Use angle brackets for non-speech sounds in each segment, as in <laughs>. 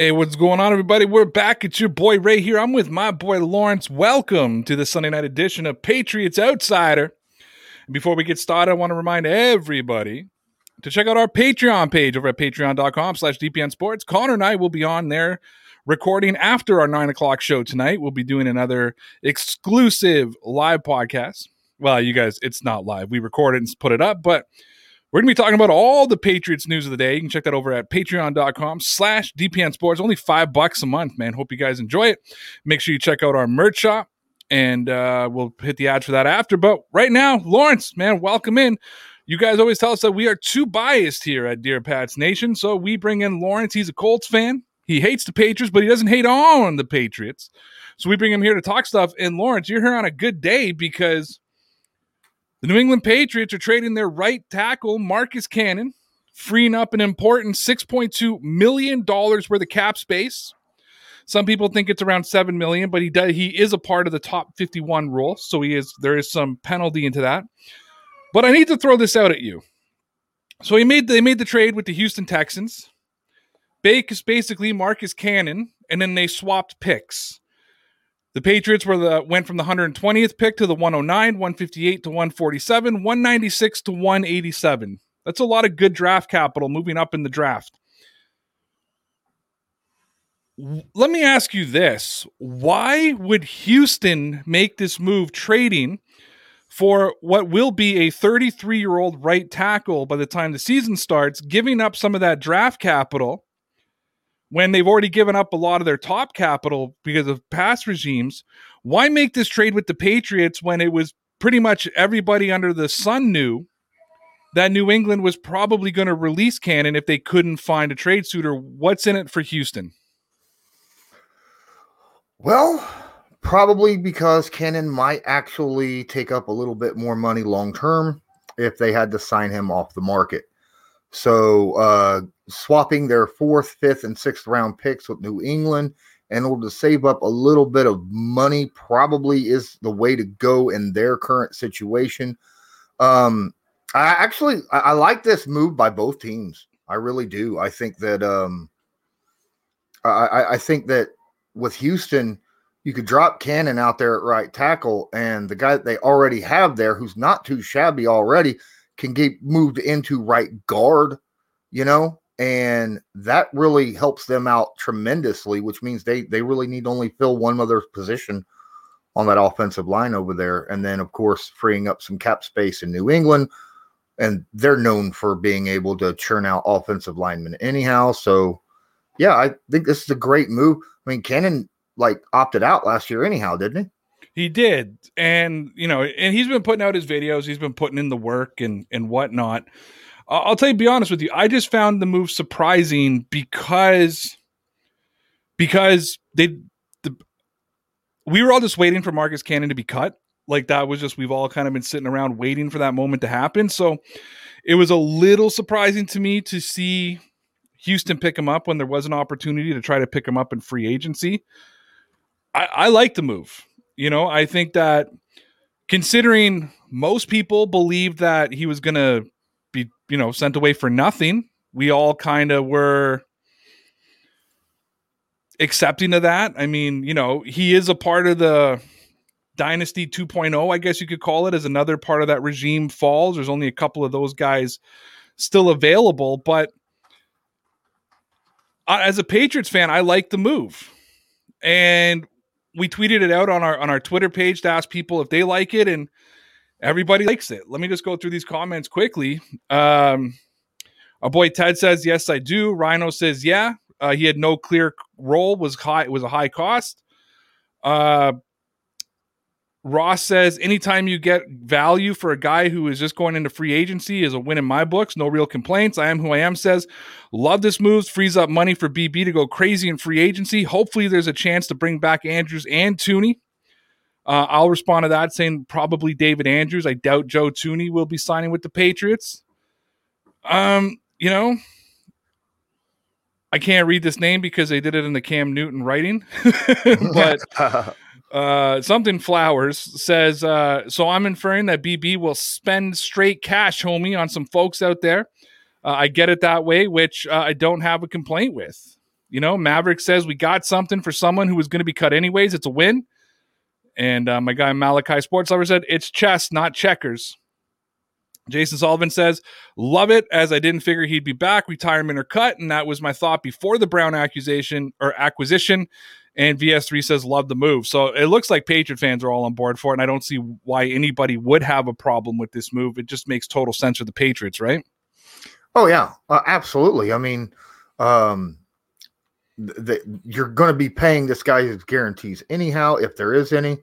Hey, what's going on, everybody? We're back. It's your boy Ray here. I'm with my boy Lawrence. Welcome to the Sunday night edition of Patriots Outsider. Before we get started, I want to remind everybody to check out our Patreon page over at patreon.com slash DPN Sports. Connor and I will be on there recording after our nine o'clock show tonight. We'll be doing another exclusive live podcast. Well, you guys, it's not live. We record it and put it up, but we're going to be talking about all the Patriots news of the day. You can check that over at patreon.com slash DPN Sports. Only five bucks a month, man. Hope you guys enjoy it. Make sure you check out our merch shop, and uh, we'll hit the ads for that after. But right now, Lawrence, man, welcome in. You guys always tell us that we are too biased here at Dear Pats Nation, so we bring in Lawrence. He's a Colts fan. He hates the Patriots, but he doesn't hate on the Patriots. So we bring him here to talk stuff. And Lawrence, you're here on a good day because the New England Patriots are trading their right tackle, Marcus Cannon, freeing up an important $6.2 million worth of cap space. Some people think it's around seven million, but he does he is a part of the top 51 rule, so he is there is some penalty into that. But I need to throw this out at you. So he made they made the trade with the Houston Texans. Bake is basically Marcus Cannon, and then they swapped picks. The Patriots were the went from the 120th pick to the 109, 158 to 147, 196 to 187. That's a lot of good draft capital moving up in the draft. Let me ask you this. Why would Houston make this move trading for what will be a 33 year old right tackle by the time the season starts, giving up some of that draft capital when they've already given up a lot of their top capital because of past regimes, why make this trade with the Patriots when it was pretty much everybody under the sun knew that New England was probably going to release Cannon if they couldn't find a trade suitor? What's in it for Houston? Well, probably because Cannon might actually take up a little bit more money long term if they had to sign him off the market. So uh, swapping their fourth, fifth, and sixth round picks with New England in order to save up a little bit of money probably is the way to go in their current situation. Um, I actually I, I like this move by both teams. I really do. I think that um, I, I think that with Houston, you could drop Cannon out there at right tackle, and the guy that they already have there, who's not too shabby already, can get moved into right guard, you know, and that really helps them out tremendously, which means they they really need to only fill one other position on that offensive line over there, and then of course freeing up some cap space in New England, and they're known for being able to churn out offensive linemen anyhow. So, yeah, I think this is a great move. I mean, Cannon like opted out last year anyhow, didn't he? He did, and you know, and he's been putting out his videos. He's been putting in the work and and whatnot. I'll tell you, be honest with you, I just found the move surprising because because they the we were all just waiting for Marcus Cannon to be cut. Like that was just we've all kind of been sitting around waiting for that moment to happen. So it was a little surprising to me to see Houston pick him up when there was an opportunity to try to pick him up in free agency. I, I like the move. You know, I think that considering most people believed that he was going to be, you know, sent away for nothing, we all kind of were accepting of that. I mean, you know, he is a part of the dynasty 2.0, I guess you could call it, as another part of that regime falls. There's only a couple of those guys still available, but as a Patriots fan, I like the move. And we tweeted it out on our on our Twitter page to ask people if they like it, and everybody likes it. Let me just go through these comments quickly. Um, our boy Ted says, "Yes, I do." Rhino says, "Yeah." Uh, he had no clear role. Was high. Was a high cost. Uh, Ross says, anytime you get value for a guy who is just going into free agency is a win in my books. No real complaints. I am who I am says, love this move. Frees up money for BB to go crazy in free agency. Hopefully, there's a chance to bring back Andrews and Thuney. Uh, I'll respond to that saying probably David Andrews. I doubt Joe Thuney will be signing with the Patriots. Um, you know, I can't read this name because they did it in the Cam Newton writing, <laughs> but <laughs> uh, something Flowers says. Uh, so I'm inferring that BB will spend straight cash, homie, on some folks out there. Uh, I get it that way, which uh, I don't have a complaint with. You know, Maverick says we got something for someone who was going to be cut anyways. It's a win. And uh, my guy Malachi Sports Lover said it's chess, not checkers. Jason Sullivan says, Love it, as I didn't figure he'd be back, retirement or cut. And that was my thought before the Brown accusation or acquisition. And VS3 says, Love the move. So it looks like Patriot fans are all on board for it. And I don't see why anybody would have a problem with this move. It just makes total sense for the Patriots, right? Oh, yeah, uh, absolutely. I mean, um, that you're going to be paying this guy his guarantees anyhow, if there is any.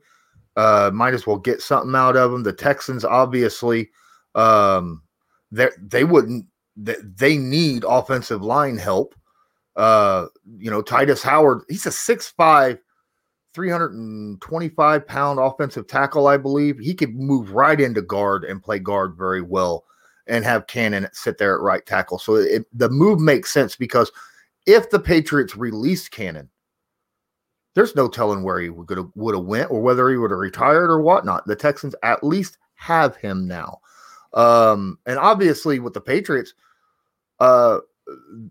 Uh, might as well get something out of him. The Texans, obviously, um, they they wouldn't. They, they need offensive line help. Uh, you know, Tytus Howard, he's a 6'5, 325 pound offensive tackle, I believe. He could move right into guard and play guard very well and have Cannon sit there at right tackle. So it, the move makes sense because if the Patriots released Cannon, there's no telling where he would have would have went or whether he would have retired or whatnot. The Texans at least have him now, um, and obviously with the Patriots, uh,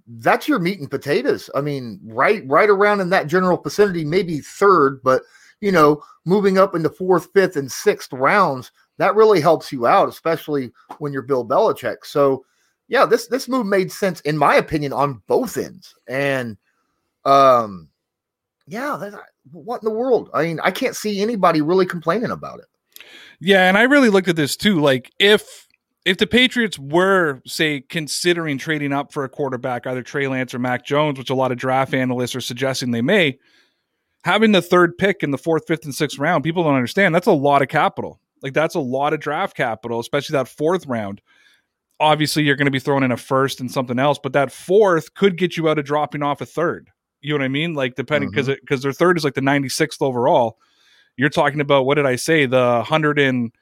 that's your meat and potatoes. I mean, right right around in that general vicinity, maybe third, but you know, moving up into fourth, fifth, and sixth rounds, that really helps you out, especially when you're Bill Belichick. So yeah, this this move made sense in my opinion on both ends. And um yeah, what in the world? I mean, I can't see anybody really complaining about it. Yeah, and I really looked at this too. Like if if the Patriots were, say, considering trading up for a quarterback, either Trey Lance or Mac Jones, which a lot of draft analysts are suggesting they may, having the third pick in the fourth, fifth, and sixth round, people don't understand. That's a lot of capital. Like that's a lot of draft capital, especially that fourth round obviously you're going to be throwing in a first and something else, but that fourth could get you out of dropping off a third. You know what I mean? Like depending because mm-hmm. because their third is like the 96th overall. You're talking about what did I say? The 100 and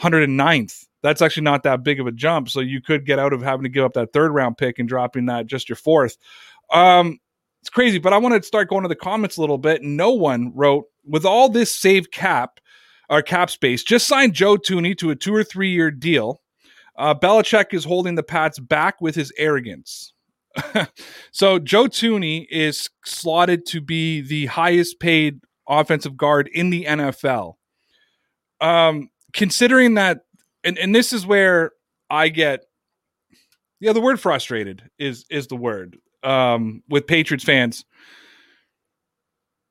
109th. That's actually not that big of a jump. So you could get out of having to give up that third round pick and dropping that just your fourth. Um, it's crazy, but I want to start going to the comments a little bit. No one wrote with all this save cap or cap space, just sign Joe Thuney to a two or three year deal uh, Belichick is holding the Pats back with his arrogance. <laughs> so Joe Thuney is slotted to be the highest paid offensive guard in the NFL. Um, considering that, and, and this is where I get, yeah, the word frustrated is is the word um, with Patriots fans.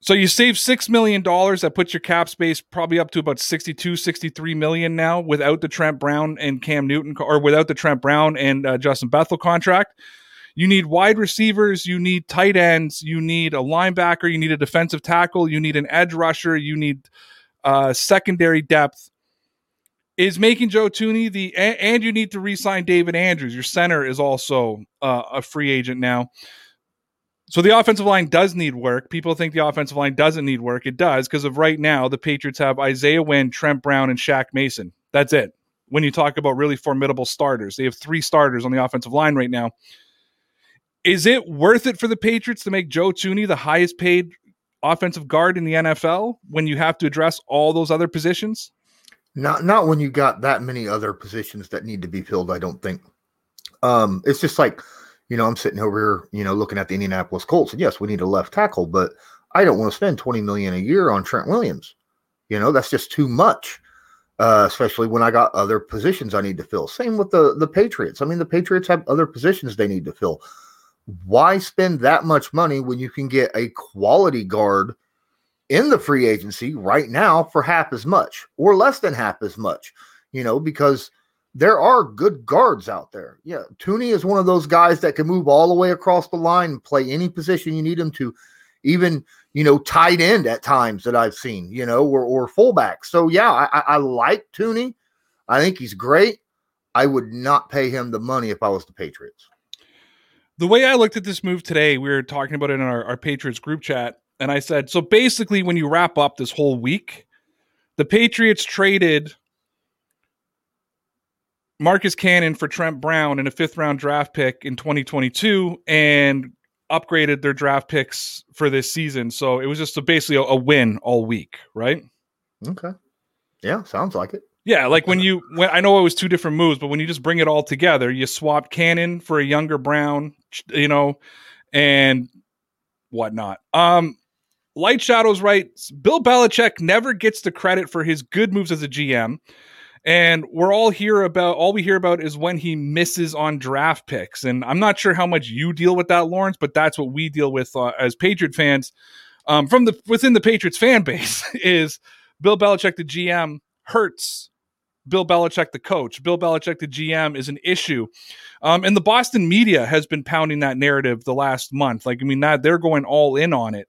So you save $6 million. That puts your cap space probably up to about 62, 63 million now without the Trent Brown and Cam Newton, or without the Trent Brown and uh, Justin Bethel contract. You need wide receivers, you need tight ends, you need a linebacker, you need a defensive tackle, you need an edge rusher, you need uh, secondary depth. Is making Joe Thuney the and you need to re-sign David Andrews. Your center is also uh, a free agent now. So the offensive line does need work. People think the offensive line doesn't need work. It does because of right now, the Patriots have Isaiah Wynn, Trent Brown, and Shaq Mason. That's it. When you talk about really formidable starters, they have three starters on the offensive line right now. Is it worth it for the Patriots to make Joe Thuney the highest paid offensive guard in the NFL when you have to address all those other positions? Not not when you got that many other positions that need to be filled, I don't think. Um, it's just like you know, I'm sitting over here, you know, looking at the Indianapolis Colts, and yes, we need a left tackle, but I don't want to spend 20 million a year on Trent Williams. You know, that's just too much. Uh, especially when I got other positions I need to fill. Same with the the Patriots. I mean, the Patriots have other positions they need to fill. Why spend that much money when you can get a quality guard in the free agency right now for half as much or less than half as much? You know, because there are good guards out there. Yeah, Thuney is one of those guys that can move all the way across the line and play any position you need him to. Even you know, tight end at times that I've seen, you know, or, or fullback. So yeah, I, I like Thuney. I think he's great. I would not pay him the money if I was the Patriots. The way I looked at this move today, we were talking about it in our, our Patriots group chat, and I said, so basically, when you wrap up this whole week, the Patriots traded Marcus Cannon for Trent Brown in a fifth round draft pick in 2022 and upgraded their draft picks for this season. So it was just a, basically a, a win all week, right? Okay. Yeah, sounds like it. Yeah, like when <laughs> you when I know it was two different moves, but when you just bring it all together, you swapped Cannon for a younger Brown, you know, and whatnot. Um, Light Shadows right. Bill Belichick never gets the credit for his good moves as a GM. And we're all here about all we hear about is when he misses on draft picks. And I'm not sure how much you deal with that, Lawrence, but that's what we deal with uh, as Patriot fans. Um, from the within the Patriots fan <laughs> base is Bill Belichick, the GM, hurts Bill Belichick, the coach. Bill Belichick, the GM, is an issue. Um, and the Boston media has been pounding that narrative the last month. Like, I mean, that they're going all in on it.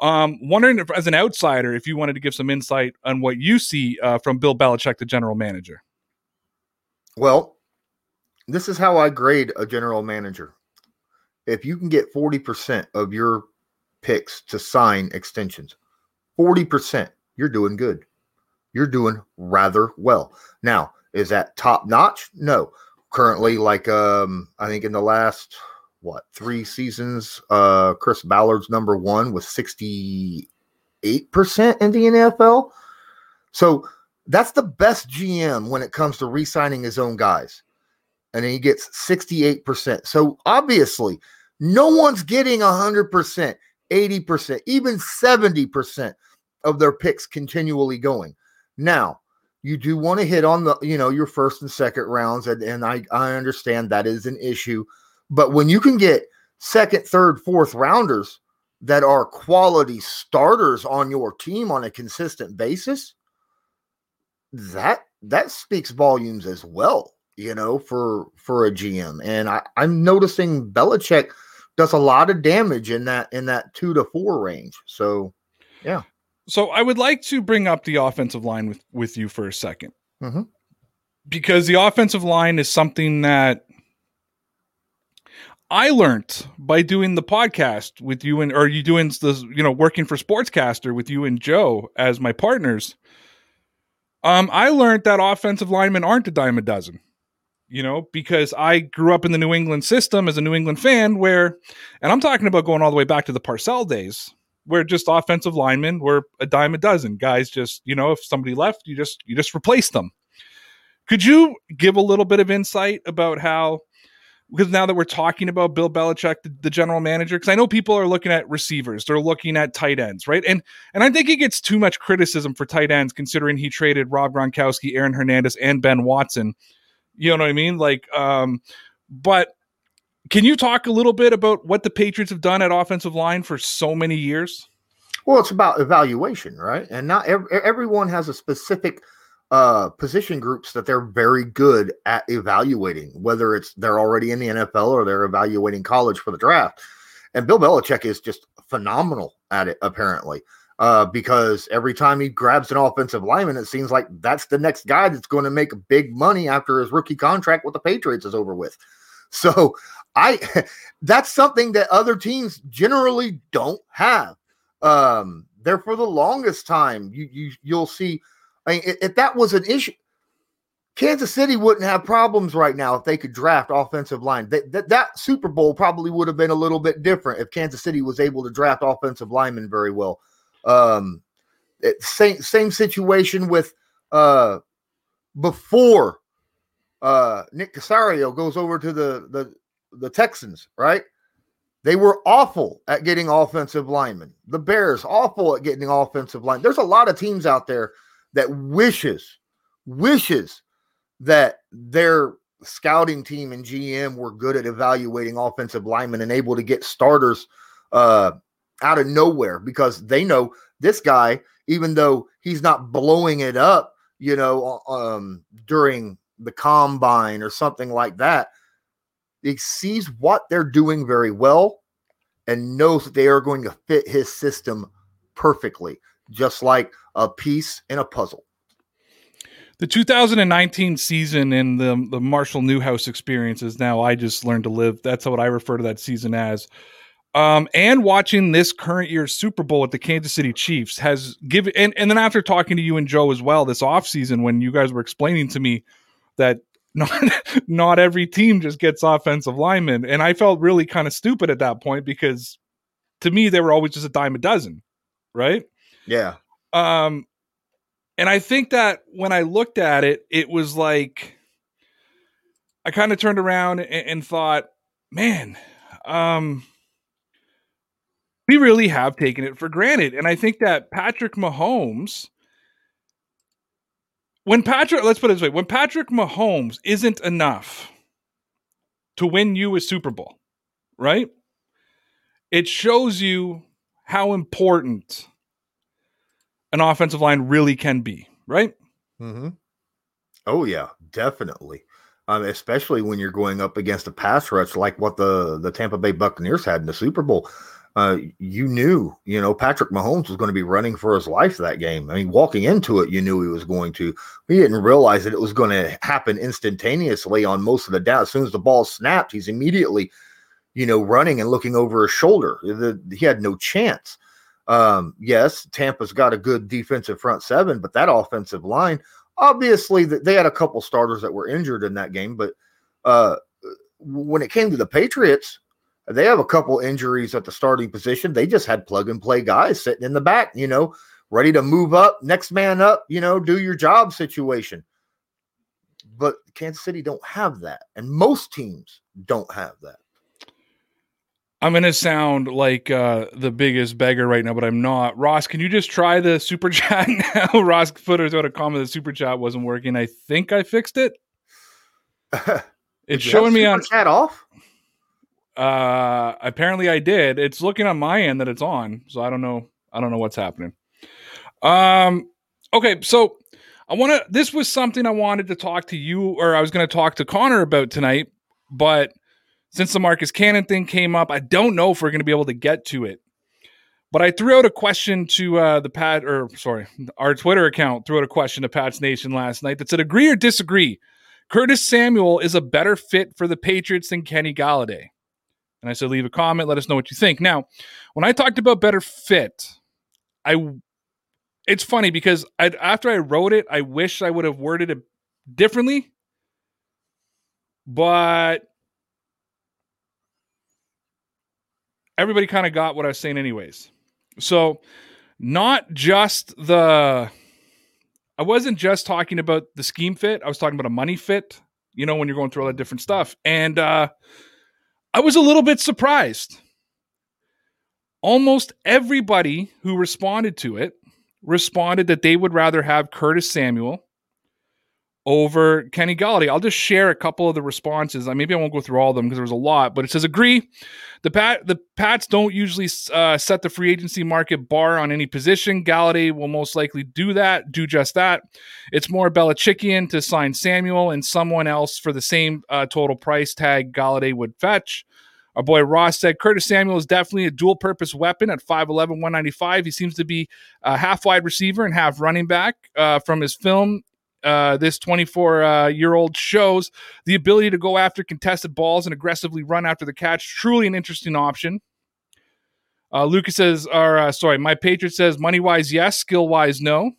Um, wondering if, as an outsider, if you wanted to give some insight on what you see uh, from Bill Belichick, the general manager. Well, this is how I grade a general manager. If you can get 40% of your picks to sign extensions, 40%, you're doing good. You're doing rather well. Now, is that top notch? No. Currently, like um, I think in the last what three seasons, uh, Chris Ballard's number one was 68% in the NFL. So that's the best GM when it comes to re signing his own guys. And he gets 68%. So obviously, no one's getting 100%, 80%, even 70% of their picks continually going. Now, you do want to hit on the, you know, your first and second rounds. And, and I, I understand that is an issue but when you can get second, third, fourth rounders that are quality starters on your team on a consistent basis, that that speaks volumes as well, you know, for for a GM. And I, I'm noticing Belichick does a lot of damage in that in that two to four range. So yeah. So I would like to bring up the offensive line with with you for a 2nd mm-hmm. because the offensive line is something that I learned by doing the podcast with you and or you doing this, you know, working for Sportscaster with you and Joe as my partners. Um, I learned that offensive linemen aren't a dime a dozen, you know, because I grew up in the New England system as a New England fan where, and I'm talking about going all the way back to the Parcells days, where just offensive linemen were a dime a dozen. Guys just, you know, if somebody left, you just you just replace them. Could you give a little bit of insight about how because now that we're talking about Bill Belichick, the, the general manager, because I know people are looking at receivers, they're looking at tight ends, right? And and I think he gets too much criticism for tight ends, considering he traded Rob Gronkowski, Aaron Hernandez, and Ben Watson. You know what I mean? Like, um, but can you talk a little bit about what the Patriots have done at offensive line for so many years? Well, it's about evaluation, right? And not every, everyone has a specific uh, position groups that they're very good at evaluating, whether it's they're already in the NFL or they're evaluating college for the draft. And Bill Belichick is just phenomenal at it, apparently, uh, because every time he grabs an offensive lineman, it seems like that's the next guy that's going to make big money after his rookie contract with the Patriots is over with. So I <laughs> that's something that other teams generally don't have. Um, there for the longest time, you you you'll see Mean, if that was an issue, Kansas City wouldn't have problems right now if they could draft offensive line. That, that, that Super Bowl probably would have been a little bit different if Kansas City was able to draft offensive linemen very well. Um, it, same same situation with uh, before uh, Nick Caserio goes over to the the the Texans, right? They were awful at getting offensive linemen. The Bears awful at getting offensive line. There's a lot of teams out there that wishes, wishes that their scouting team and GM were good at evaluating offensive linemen and able to get starters uh, out of nowhere because they know this guy, even though he's not blowing it up, you know, um, during the combine or something like that, he sees what they're doing very well and knows that they are going to fit his system perfectly, just like a piece in a puzzle. The 2019 season and the the Marshall Newhouse experience is now I just learned to live. That's what I refer to that season as. Um, and watching this current year's Super Bowl with the Kansas City Chiefs has given and, and then after talking to you and Joe as well this offseason when you guys were explaining to me that <laughs> not not every team just gets offensive linemen. And I felt really kind of stupid at that point because to me they were always just a dime a dozen, right? Yeah. Um and I think that when I looked at it, it was like I kind of turned around and, and thought, man, um, we really have taken it for granted. And I think that Patrick Mahomes, when Patrick, let's put it this way, when Patrick Mahomes isn't enough to win you a Super Bowl, right? It shows you how important an offensive line really can be, right? Mm-hmm. Oh yeah, definitely. Um, especially when you're going up against a pass rush like what the the Tampa Bay Buccaneers had in the Super Bowl. Uh, you knew, you know, Patrick Mahomes was going to be running for his life that game. I mean, walking into it, you knew he was going to. We didn't realize that it was going to happen instantaneously on most of the down. As soon as the ball snapped, he's immediately, you know, running and looking over his shoulder. The, he had no chance. Um, yes, Tampa's got a good defensive front seven, but that offensive line, obviously, they had a couple starters that were injured in that game. But uh, when it came to the Patriots, they have a couple injuries at the starting position. They just had plug and play guys sitting in the back, you know, ready to move up, next man up, you know, do your job situation. But Kansas City don't have that, and most teams don't have that. I'm gonna sound like uh, the biggest beggar right now, but I'm not. Ross, can you just try the super <laughs> chat now? Ross Footers out a comment. The super chat wasn't working. I think I fixed it. <laughs> it's showing me on chat off. Uh, apparently I did. It's looking on my end that it's on, so I don't know. I don't know what's happening. Um. Okay, so I want to. This was something I wanted to talk to you, or I was going to talk to Connor about tonight, but since the Marcus Cannon thing came up, I don't know if we're going to be able to get to it. But I threw out a question to uh, the Pat, or sorry, our Twitter account threw out a question to Pat's Nation last night that said, "Agree or disagree? Curtis Samuel is a better fit for the Patriots than Kenny Golladay." And I said, "Leave a comment. Let us know what you think." Now, when I talked about better fit, I it's funny because I, after I wrote it, I wish I would have worded it differently. But everybody kind of got what I was saying, anyways. So, not just the, I wasn't just talking about the scheme fit, I was talking about a money fit, you know, when you're going through all that different stuff. And uh, I was a little bit surprised. Almost everybody who responded to it responded that they would rather have Curtis Samuel over Kenny Golladay. I'll just share a couple of the responses. Maybe I won't go through all of them because there was a lot, but it says agree. The Pat the Pats don't usually uh, set the free agency market bar on any position. Golladay will most likely do that, do just that. It's more Belichickian to sign Samuel and someone else for the same uh, total price tag Golladay would fetch. Our boy Ross said Curtis Samuel is definitely a dual purpose weapon at 5'11, 195. He seems to be a half wide receiver and half running back. Uh, from his film, uh, this 24 uh, year old shows the ability to go after contested balls and aggressively run after the catch. Truly an interesting option. Uh, Lucas says, or uh, sorry, my Patriot says, money wise, yes, skill wise, no.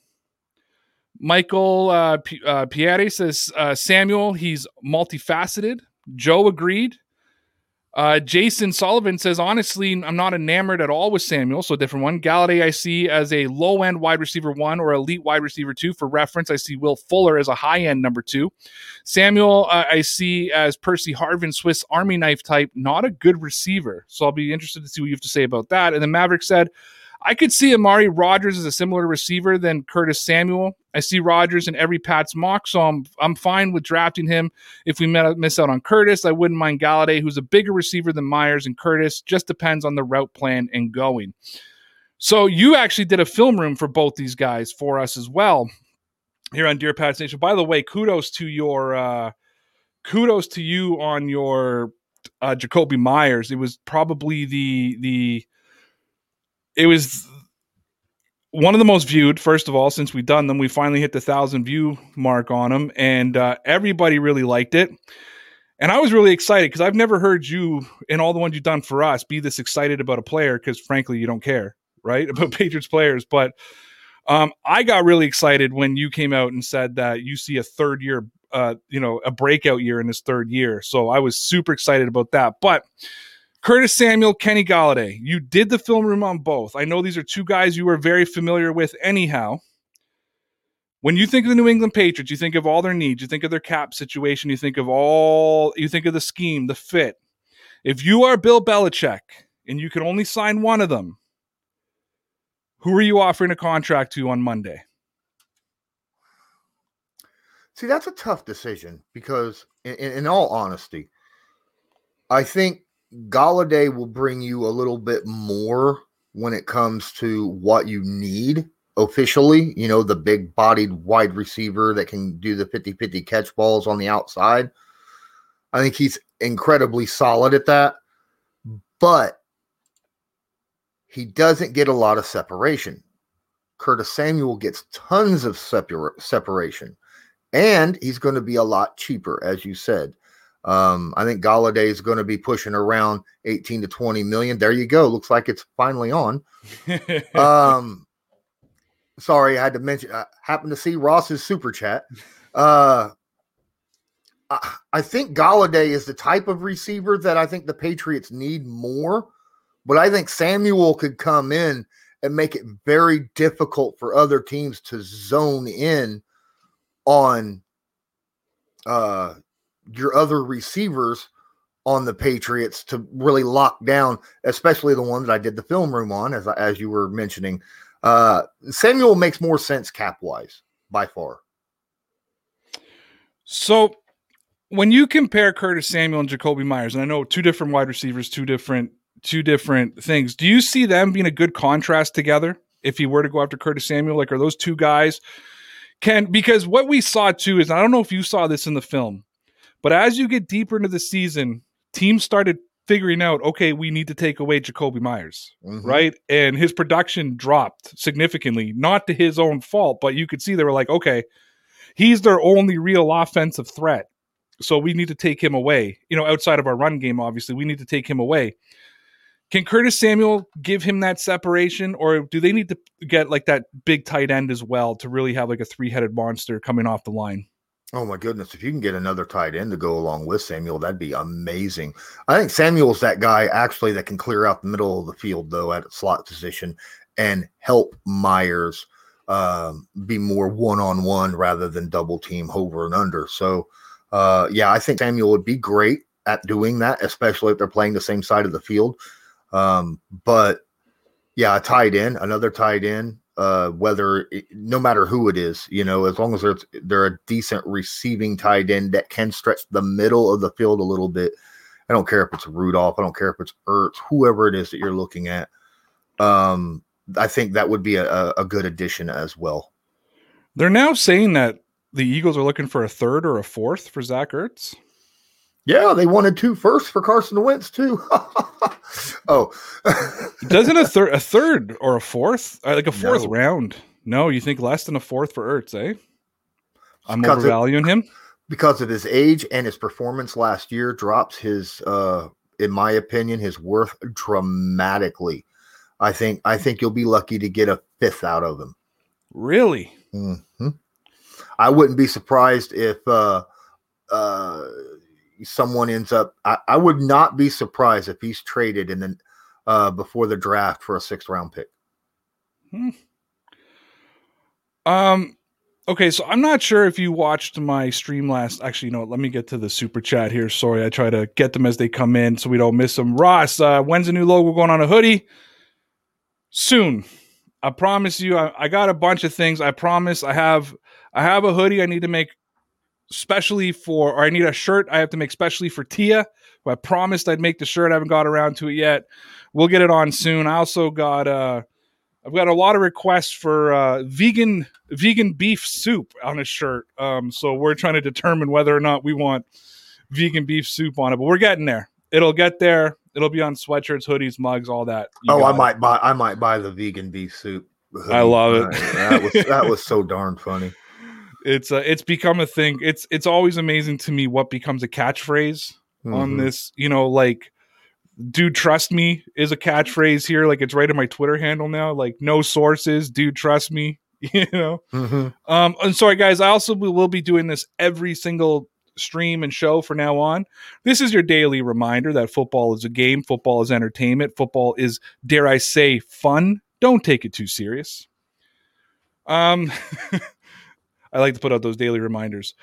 Michael uh, P- uh, Pieri says, uh, Samuel, he's multifaceted. Joe agreed. Uh, Jason Sullivan says, honestly, I'm not enamored at all with Samuel, so different one. Golladay, I see as a low end wide receiver one or elite wide receiver two. For reference, I see Will Fuller as a high end number two. Samuel, uh, I see as Percy Harvin, Swiss Army knife type, not a good receiver. So I'll be interested to see what you have to say about that. And then Maverick said, I could see Amari Rodgers as a similar receiver than Curtis Samuel. I see Rodgers in every Pat's mock, so I'm I'm fine with drafting him. If we miss out on Curtis, I wouldn't mind Golladay, who's a bigger receiver than Meyers and Curtis. Just depends on the route plan and going. So you actually did a film room for both these guys for us as well here on Dear Pats Nation. By the way, kudos to your uh, kudos to you on your uh, Jakobi Meyers, it was probably the the it was one of the most viewed. First of all, since we've done them, we finally hit the thousand view mark on them, and uh, everybody really liked it. And I was really excited because I've never heard you in all the ones you've done for us be this excited about a player because frankly you don't care, right? <laughs> About Patriots players. But um, I got really excited when you came out and said that you see a third year, uh, you know, a breakout year in his third year. So I was super excited about that. But Curtis Samuel, Kenny Golladay, you did the film room on both. I know these are two guys you are very familiar with anyhow. When you think of the New England Patriots, you think of all their needs, you think of their cap situation, you think of all, you think of the scheme, the fit. If you are Bill Belichick and you can only sign one of them, who are you offering a contract to on Monday? See, that's a tough decision because, in, in all honesty, I think Golladay will bring you a little bit more when it comes to what you need officially, you know, the big bodied wide receiver that can do the 50 50 catch balls on the outside. I think he's incredibly solid at that, but he doesn't get a lot of separation. Curtis Samuel gets tons of separ- separation, and he's going to be a lot cheaper, as you said. Um, I think Golladay is going to be pushing around 18 to 20 million. There you go. Looks like it's finally on. <laughs> um, sorry, I had to mention. I happened to see Ross's super chat. Uh, I, I think Golladay is the type of receiver that I think the Patriots need more, but I think Samuel could come in and make it very difficult for other teams to zone in on uh your other receivers on the Patriots to really lock down, especially the ones that I did the film room on, as as you were mentioning. Uh, Samuel makes more sense cap wise by far. So when you compare Curtis Samuel and Jakobi Meyers, and I know two different wide receivers, two different two different things. Do you see them being a good contrast together? If he were to go after Curtis Samuel, like are those two guys can because what we saw too is I don't know if you saw this in the film, but as you get deeper into the season, teams started figuring out, okay, we need to take away Jakobi Meyers, mm-hmm. right? And his production dropped significantly, not to his own fault, but you could see they were like, okay, he's their only real offensive threat. So we need to take him away. You know, outside of our run game, obviously, we need to take him away. Can Curtis Samuel give him that separation, or do they need to get like that big tight end as well to really have like a three headed monster coming off the line? Oh my goodness! If you can get another tight end to go along with Samuel, that'd be amazing. I think Samuel's that guy actually that can clear out the middle of the field though at slot position and help Meyers um, be more one on one rather than double team over and under. So, uh, yeah, I think Samuel would be great at doing that, especially if they're playing the same side of the field. Um, but yeah, a tight end, another tight end, uh, whether no matter who it is, you know, as long as they're they're a decent receiving tight end that can stretch the middle of the field a little bit. I don't care if it's Rudolph, I don't care if it's Ertz, whoever it is that you're looking at. Um, I think that would be a, a good addition as well. They're now saying that the Eagles are looking for a third or a fourth for Zach Ertz. Yeah, they wanted two first for Carson Wentz too. <laughs> oh, <laughs> doesn't a third, a third or a fourth, uh, like a fourth no. round? No, you think less than a fourth for Ertz, eh? I'm because overvaluing him because of his age and his performance last year drops his, uh, in my opinion, his worth dramatically. I think I think you'll be lucky to get a fifth out of him. Really? Mm-hmm. I wouldn't be surprised if uh, uh, someone ends up. I, I, would not be surprised if he's traded and then uh, before the draft for a sixth round pick. Hmm. Um. Okay, so I'm not sure if you watched my stream last. Actually, you know, what? let me get to the super chat here. Sorry, I try to get them as they come in so we don't miss them. Ross, uh, when's the new logo going on a hoodie? Soon. I promise you. I, I got a bunch of things. I promise. I have. I have a hoodie I need to make specially for, or I need a shirt I have to make specially for Tia, who I promised I'd make the shirt. I haven't got around to it yet. We'll get it on soon. I also got, uh, I've got a lot of requests for uh, vegan vegan beef soup on a shirt. Um, so we're trying to determine whether or not we want vegan beef soup on it, but we're getting there. it'll get there. It'll be on sweatshirts, hoodies, mugs, all that. You oh, I it. might buy. I might buy the vegan beef soup. I love it. That was that was so darn funny. It's uh, it's become a thing. It's it's always amazing to me what becomes a catchphrase on Mhm. this. You know, like, dude, trust me is a catchphrase here. Like, it's right in my Twitter handle now. Like, no sources, dude, trust me. <laughs> You know. Mhm. Um, and sorry, guys. I also will will be doing this every single stream and show for now on. This is your daily reminder that football is a game, football is entertainment, football is, dare I say, fun. Don't take it too serious. Um, <laughs> I like to put out those daily reminders.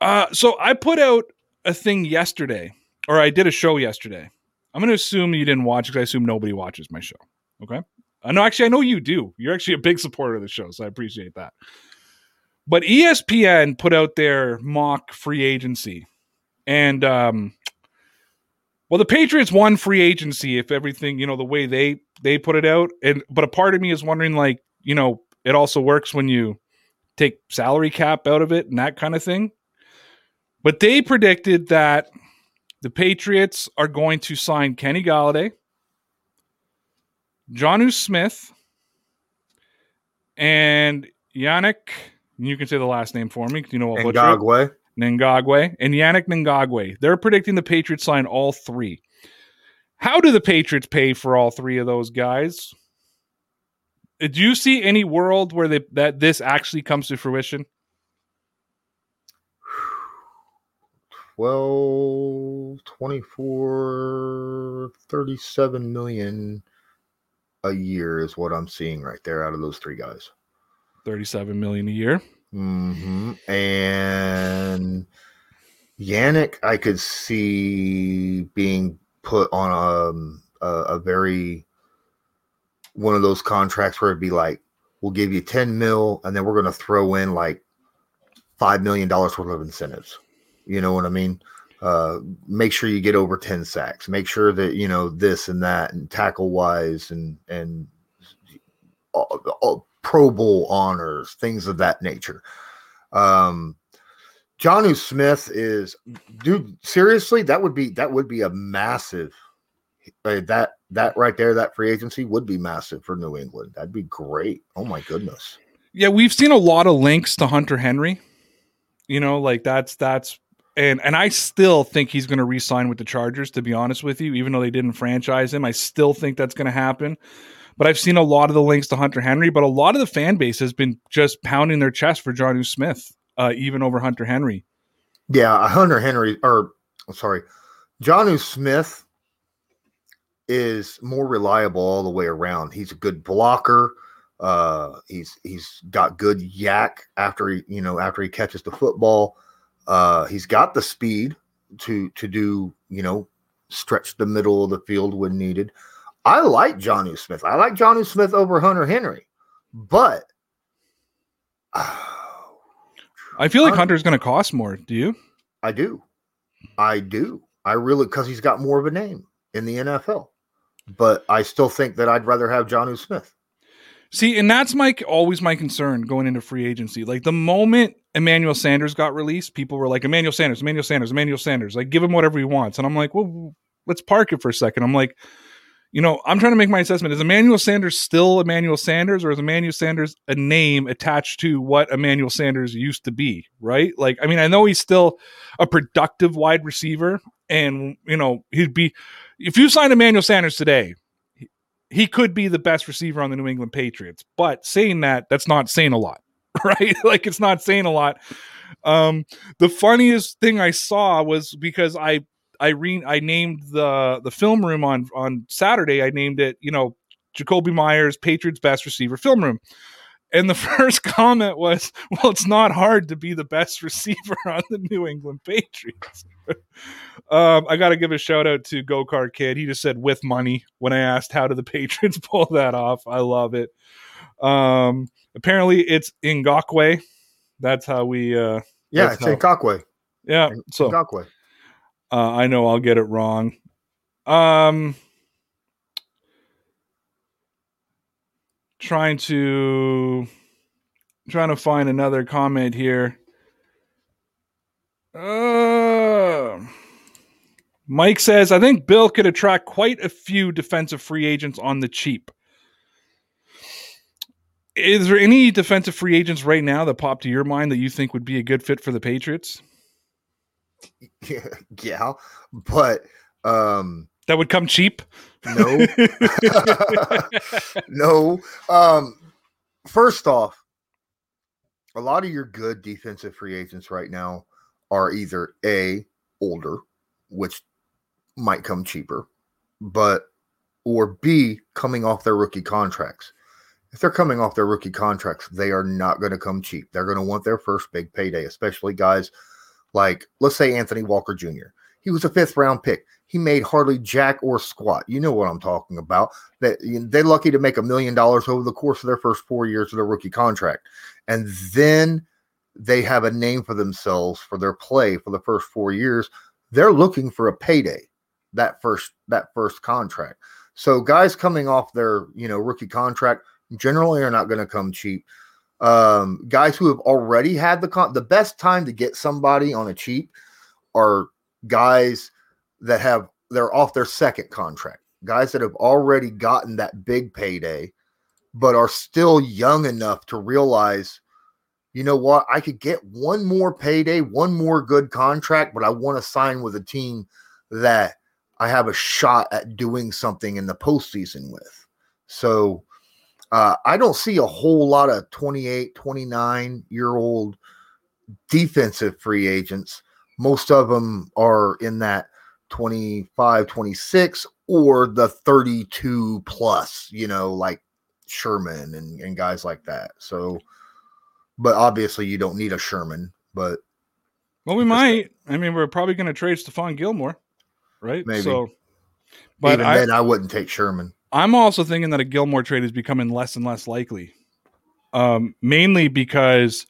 Uh, so I put out a thing yesterday, or I did a show yesterday. I'm going to assume you didn't watch because I assume nobody watches my show. Okay. I know, actually, I know you do. You're actually a big supporter of the show, so I appreciate that. But ESPN put out their mock free agency, and um, well, the Patriots won free agency if everything you know the way they they put it out, and but a part of me is wondering like you know it also works when you take salary cap out of it and that kind of thing. But they predicted that the Patriots are going to sign Kenny Golladay, Jonnu Smith, and Yannick. You can say the last name for me. You know what? And Gagwe. Ngakoue and Yannick Ngakoue. They're predicting the Patriots sign all three. How do the Patriots pay for all three of those guys? Do you see any world where they, that this actually comes to fruition? 12, 24, 37 million a year is what I'm seeing right there out of those three guys. 37 million a year. hmm And Yannick, I could see being put on um, a, a very one of those contracts where it'd be like, we'll give you 10 mil, and then we're going to throw in like $5 million worth of incentives. You know what I mean? Uh, make sure you get over 10 sacks. Make sure that, you know, this and that, and tackle wise, and, and all, all, Pro Bowl honors, things of that nature. Um, Jonnu Smith is, dude. Seriously, that would be that would be a massive. uh, that that right there, that free agency would be massive for New England. That'd be great. Oh my goodness. Yeah, we've seen a lot of links to Hunter Henry. You know, like that's that's and and I still think he's going to re-sign with the Chargers. To be honest with you, even though they didn't franchise him, I still think that's going to happen. But I've seen a lot of the links to Hunter Henry, but a lot of the fan base has been just pounding their chest for Johnny Smith, uh, even over Hunter Henry. Yeah, Hunter Henry, or I'm sorry, Jonnu Smith is more reliable all the way around. He's a good blocker. Uh, he's he's got good YAC after he you know after he catches the football. Uh, he's got the speed to to do you know stretch the middle of the field when needed. I like Johnny Smith. I like Johnny Smith over Hunter Henry, but <sighs> I feel like Hun- Hunter's going to cost more. Do you? I do. I do. I really because he's got more of a name in the NFL. But I still think that I'd rather have Jonnu Smith. See, and that's my always my concern going into free agency. Like the moment Emmanuel Sanders got released, people were like, Emmanuel Sanders, Emmanuel Sanders, Emmanuel Sanders. Like, give him whatever he wants. And I'm like, well, let's park it for a second. I'm like, you know, I'm trying to make my assessment. Is Emmanuel Sanders still Emmanuel Sanders, or is Emmanuel Sanders a name attached to what Emmanuel Sanders used to be? Right? Like, I mean, I know he's still a productive wide receiver, and you know, he'd be if you sign Emmanuel Sanders today, he- could be the best receiver on the New England Patriots. But saying that, that's not saying a lot, <laughs> right? like it's not saying a lot. Um, the funniest thing I saw was because I I re- I named the the film room on on Saturday. I named it, you know, Jakobi Meyers, Patriots best receiver film room. And the <laughs> first comment was, "Well, it's not hard to be the best receiver on the New England Patriots." <laughs> um, I got to give a shout out to Go Kart Kid. He just said with money when I asked how do the <laughs> Patriots pull that off. I love it. Um, apparently, it's Ngakoue. That's how we. Uh, Yeah, it's how- Ngakoue. yeah. So Ngakoue. uh, I know I'll get it wrong. Um, trying to trying to find another comment here. Uh, Mike says, I think Bill could attract quite a few defensive free agents on the cheap. Is there any defensive free agents right now that pop to your mind that you think would be a good fit for the Patriots? <laughs> Yeah, but um That would come cheap? no. <laughs> no. Um first off, a lot of your good defensive free agents right now are either A older, which might come cheaper, but or B coming off their rookie contracts. If they're coming off their rookie contracts, they are not going to come cheap. They're going to want their first big payday, especially guys like, let's say, Anthony Walker Jr. He was a fifth round pick. He made hardly jack or squat. You know what I'm talking about. That they're lucky to make a million dollars over the course of their first four years of their rookie contract, and then they have a name for themselves for their play for the first four years. They're looking for a payday that first that first contract. So guys coming off their you know rookie contract generally are not going to come cheap. Um, guys who have already had the con- the best time to get somebody on a cheap are guys that have they're off their second contract. Guys that have already gotten that big payday, but are still young enough to realize, you know what, I could get one more payday, one more good contract, but I want to sign with a team that I have a shot at doing something in the postseason with. So uh, I don't see a whole lot of 28, 29 year old defensive free agents. Most of them are in that 25, 26 or the 32 plus, you know, like Sherman and, and guys like that. So, but obviously you don't need a Sherman, but well, we might. I mean, we're probably going to trade Stephon Gilmore, right? Maybe. So, but even I, then I wouldn't take Sherman. I'm also thinking that a Gilmore trade is becoming less and less likely. Um, mainly because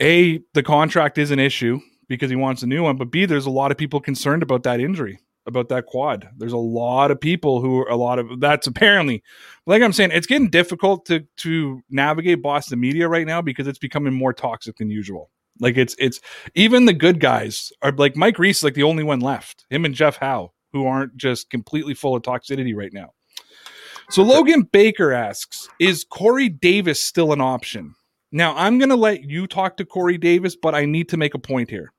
A, the contract is an issue because he wants a new one, but B, there's a lot of people concerned about that injury, about that quad. There's a lot of people who are a lot of that's apparently like I'm saying, it's getting difficult to to navigate Boston media right now because it's becoming more toxic than usual. Like it's it's even the good guys are like Mike Reiss is like the only one left. Him and Jeff Howe, who aren't just completely full of toxicity right now. So Logan Baker asks, is Corey Davis still an option? Now I'm gonna let you talk to Corey Davis, but I need to make a point here.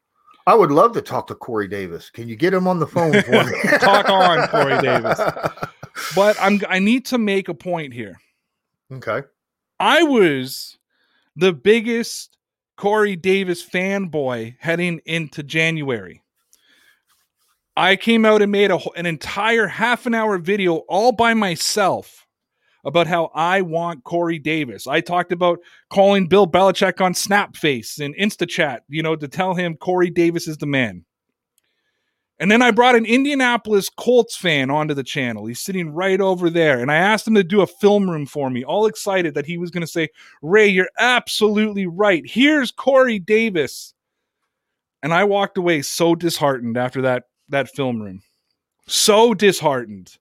I would love to talk to Corey Davis. Can you get him on the phone for me? <laughs> Talk on, Corey Davis. <laughs> But I'm I need to make a point here. Okay. I was the biggest Corey Davis fanboy heading into January. I came out and made a, an entire half an hour video all by myself about how I want Corey Davis. I talked about calling Bill Belichick on Snapface and InstaChat, you know, to tell him Corey Davis is the man. And then I brought an Indianapolis Colts fan onto the channel. He's sitting right over there. And I asked him to do a film room for me, all excited that he was going to say, Ray, you're absolutely right. Here's Corey Davis. And I walked away so disheartened after that that film room. So disheartened.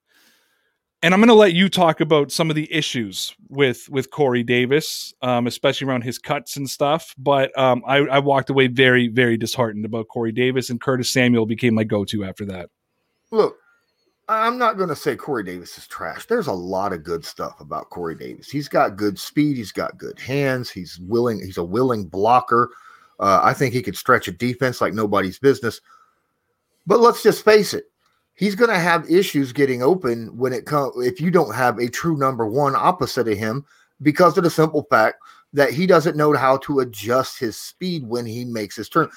And I'm going to let you talk about some of the issues with with Corey Davis, um, especially around his cuts and stuff. But um, I, I walked away very, very disheartened about Corey Davis, and Curtis Samuel became my go-to after that. Look, I'm not going to say Corey Davis is trash. There's a lot of good stuff about Corey Davis. He's got good speed. He's got good hands. He's willing. He's a willing blocker. Uh, I think he could stretch a defense like nobody's business. But let's just face it, he's going to have issues getting open when it comes if you don't have a true number one opposite of him because of the simple fact that he doesn't know how to adjust his speed when he makes his turn.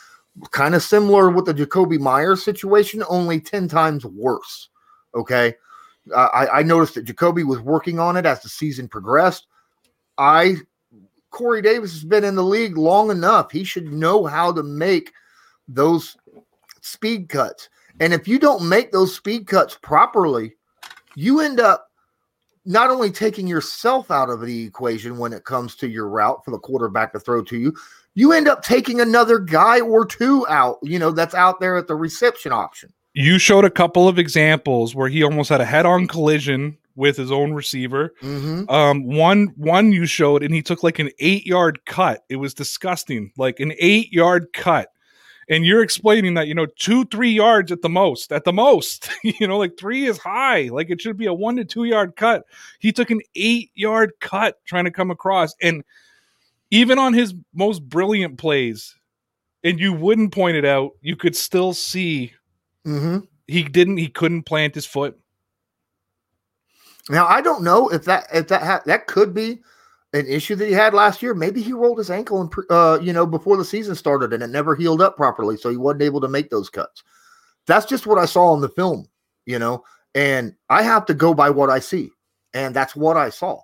Kind of similar with the Jakobi Meyers situation, only 10 times worse. Okay. I, I noticed that Jakobi was working on it as the season progressed. I Corey Davis has been in the league long enough. He should know how to make those speed cuts. And if you don't make those speed cuts properly, you end up not only taking yourself out of the equation when it comes to your route for the quarterback to throw to you, you end up taking another guy or two out, you know, that's out there at the reception option. You showed a couple of examples where he almost had a head-on collision with his own receiver. Mm-hmm. Um, one one you showed, and he took like an eight-yard cut. It was disgusting, like an eight-yard cut and you're explaining that you know two three yards at the most at the most <laughs> you know like three is high like it should be a one to two yard cut he took an eight yard cut trying to come across and even on his most brilliant plays and you wouldn't point it out you could still see Mm-hmm. he didn't he couldn't plant his foot Now I don't know if that if that ha- that could be an issue that he had last year. Maybe he rolled his ankle and uh, you know before the season started and it never healed up properly, so he wasn't able to make those cuts. That's just what I saw in the film, you know, and I have to go by what I see, and that's what I saw.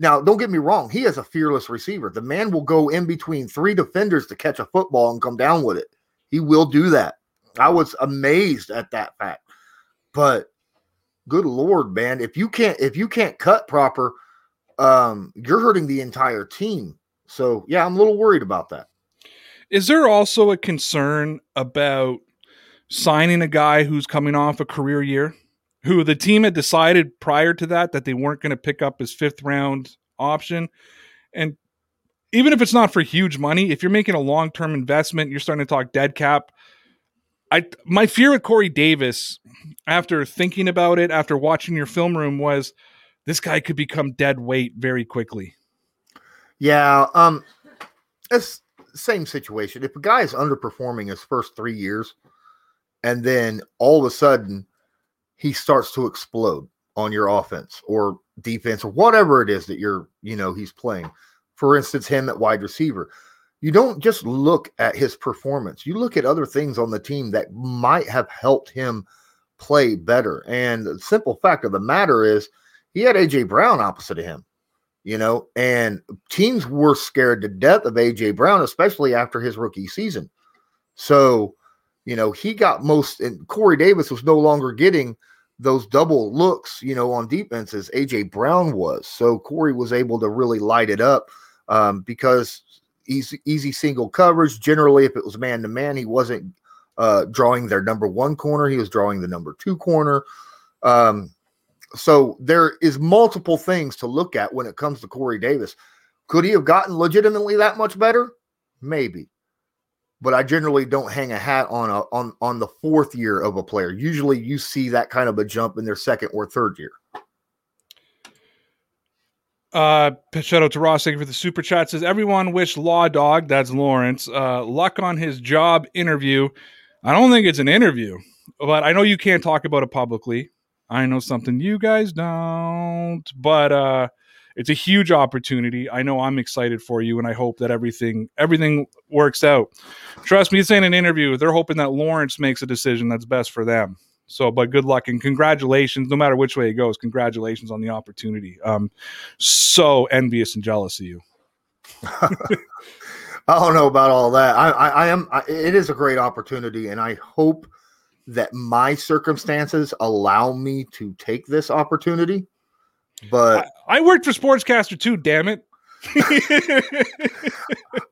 Now, don't get me wrong; he is a fearless receiver. The man will go in between three defenders to catch a football and come down with it. He will do that. I was amazed at that fact, but good lord man if you can't if you can't cut proper um you're hurting the entire team so yeah i'm a little worried about that Is there also a concern about signing a guy who's coming off a career year, who the team had decided prior to that that they weren't going to pick up his fifth round option? And even if it's not for huge money, if you're making a long term investment, you're starting to talk dead cap. I my fear with Corey Davis, after thinking about it, after watching your film room, was this guy could become dead weight very quickly. yeah um it's same situation. If a guy is underperforming his first three years and then all of a sudden he starts to explode on your offense or defense or whatever it is that you're you know he's playing. For instance him at wide receiver. You don't just look at his performance. You look at other things on the team that might have helped him play better. And the simple fact of the matter is he had aj brown opposite of him you know and teams were scared to death of aj brown especially after his rookie season. So you know he got most and corey davis was no longer getting those double looks you know on defense as aj brown was. So corey was able to really light it up um, because easy, easy single coverage. Generally if it was man to man he wasn't uh, drawing their number one corner. He was drawing the number two corner. Um, so there is multiple things to look at when it comes to Corey Davis. Could he have gotten legitimately that much better? Maybe. But I generally don't hang a hat on a on on the fourth year of a player. Usually you see that kind of a jump in their second or third year. Uh, shout out to Ross. Thank you for the super chat. Says everyone wish Law Dog, that's Lawrence, uh, luck on his job interview. I don't think it's an interview, but I know you can't talk about it publicly. I know something you guys don't, but uh, it's a huge opportunity. I know I'm excited for you, and I hope that everything everything works out. Trust me, it's in an interview. They're hoping that Lawrence makes a decision that's best for them. So, but good luck and congratulations, no matter which way it goes. Congratulations on the opportunity. Um, so envious and jealous of you. <laughs> I don't know about all that. I, I, I am. I, it is a great opportunity, and I hope that my circumstances allow me to take this opportunity. But I, I worked for Sportscaster too. Damn it.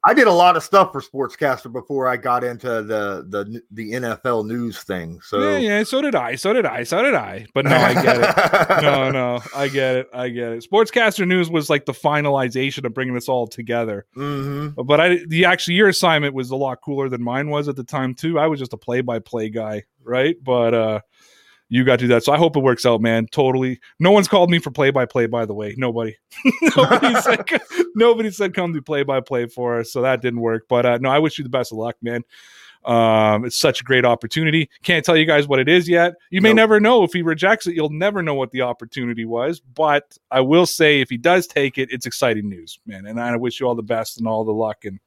I did a lot of stuff for Sportscaster before I got into the the the NFL news thing. So yeah, yeah, so did I. So did I. So did I. But no, I get it. no, <laughs> no, I get it. I get it. Sportscaster News was like the finalization of bringing this all together. Mhm. But I, the actually your assignment was a lot cooler than mine was at the time too. I was just a play-by-play guy, right? But uh, you got to do that, so I hope it works out, man. Totally. No one's called me for play-by-play, by the way. Nobody. <laughs> nobody <laughs> said. Nobody said come do play-by-play for us, so that didn't work. But uh, no, I wish you the best of luck, man. Um, it's such a great opportunity. Can't tell you guys what it is yet. You may Nope. never know if he rejects it. You'll never know what the opportunity was. But I will say, if he does take it, it's exciting news, man. And I wish you all the best and all the luck. And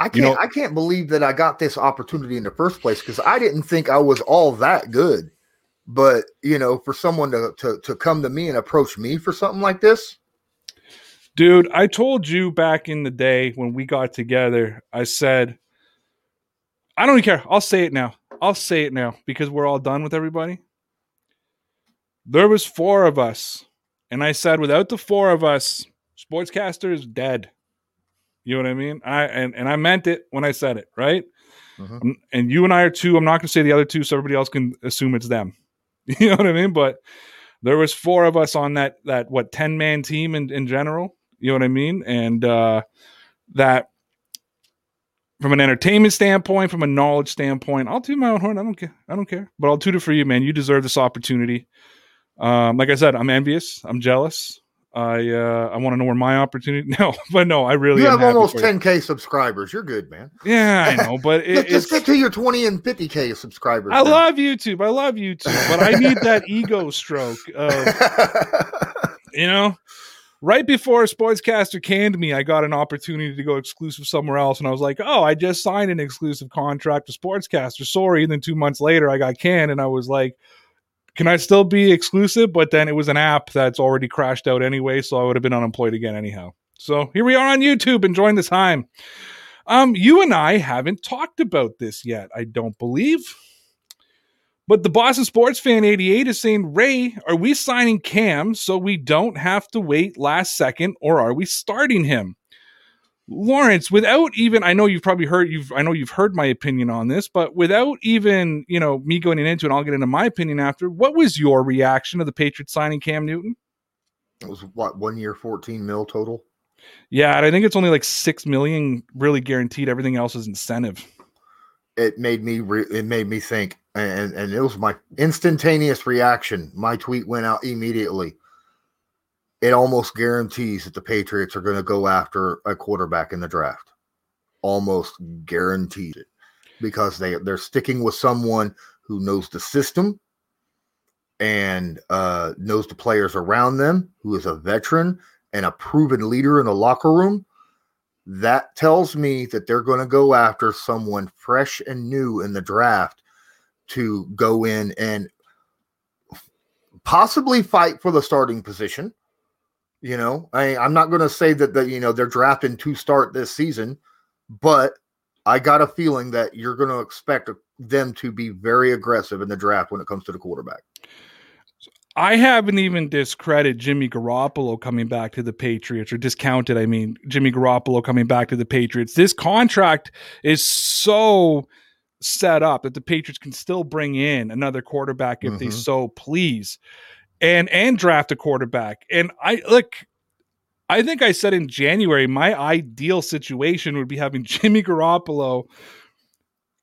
I can't You know- I can't believe that I got this opportunity in the first place because I didn't think I was all that good. But you know, for someone to, to to come to me and approach me for something like this, dude, I told you back in the day when we got together, I said, I don't even care. I'll say it now. I'll say it now because we're all done with everybody. There was four of us, and I said, without the four of us, Sportscaster is dead. You know what I mean? I and, and I meant it when I said it, right? Mm-hmm. And, and you and I are two. I'm not going to say the other two, so everybody else can assume it's them. <laughs> You know what I mean? But there was four of us on that that what 10 man team in, in general. You know what I mean? And uh, that from an entertainment standpoint, from a knowledge standpoint. I'll do my own horn. I don't care. I don't care. But I'll toot it for you, man. You deserve this opportunity. Um, like I said, I'm envious. I'm jealous. I uh, I want to know where my opportunity. <laughs> No, but no, I really You have almost 10k subscribers. You're good, man. Yeah, I know, but <laughs> it, Just, get to your 20 and 50k subscribers. I then. love YouTube. I love YouTube, but I need that ego stroke of <laughs> you know. Right before Sportscaster canned me, I got an opportunity to go exclusive somewhere else, and I was like, "Oh, I just signed an exclusive contract with Sportscaster." Sorry, and then two months later, I got canned, and I was like, "Can I still be exclusive?" But then it was an app that's already crashed out anyway, so I would have been unemployed again anyhow. So here we are on YouTube enjoying the time. Um, you and I haven't talked about this yet, I don't believe. But the Boston Sports Fan 88 is saying, Ray, are we signing Cam so we don't have to wait last second, or are we starting him? Lawrence, without even I know you've probably heard you've I know you've heard my opinion on this, but without even, you know, me going into it, I'll get into my opinion after. What was your reaction to the Patriots signing Cam Newton? It was what one year, 14 mil total. Yeah, and I think it's only like six million really guaranteed. Everything else is incentive. It made me. Re- it made me think, and and it was my instantaneous reaction. My tweet went out immediately. It almost guarantees that the Patriots are going to go after a quarterback in the draft. Almost guaranteed it because they they're sticking with someone who knows the system and uh, knows the players around them, who is a veteran and a proven leader in the locker room that tells me that they're going to go after someone fresh and new in the draft to go in and possibly fight for the starting position. You know, I, I'm not going to say that the, you know they're drafting to start this season, but I got a feeling that you're going to expect them to be very aggressive in the draft when it comes to the quarterback. I haven't even discredited Jimmy Garoppolo coming back to the Patriots or discounted, I mean, Jimmy Garoppolo coming back to the Patriots. This contract is so set up that the Patriots can still bring in another quarterback if they Mhm. so please and and draft a quarterback. And I look I think I said in January my ideal situation would be having <laughs> Jimmy Garoppolo,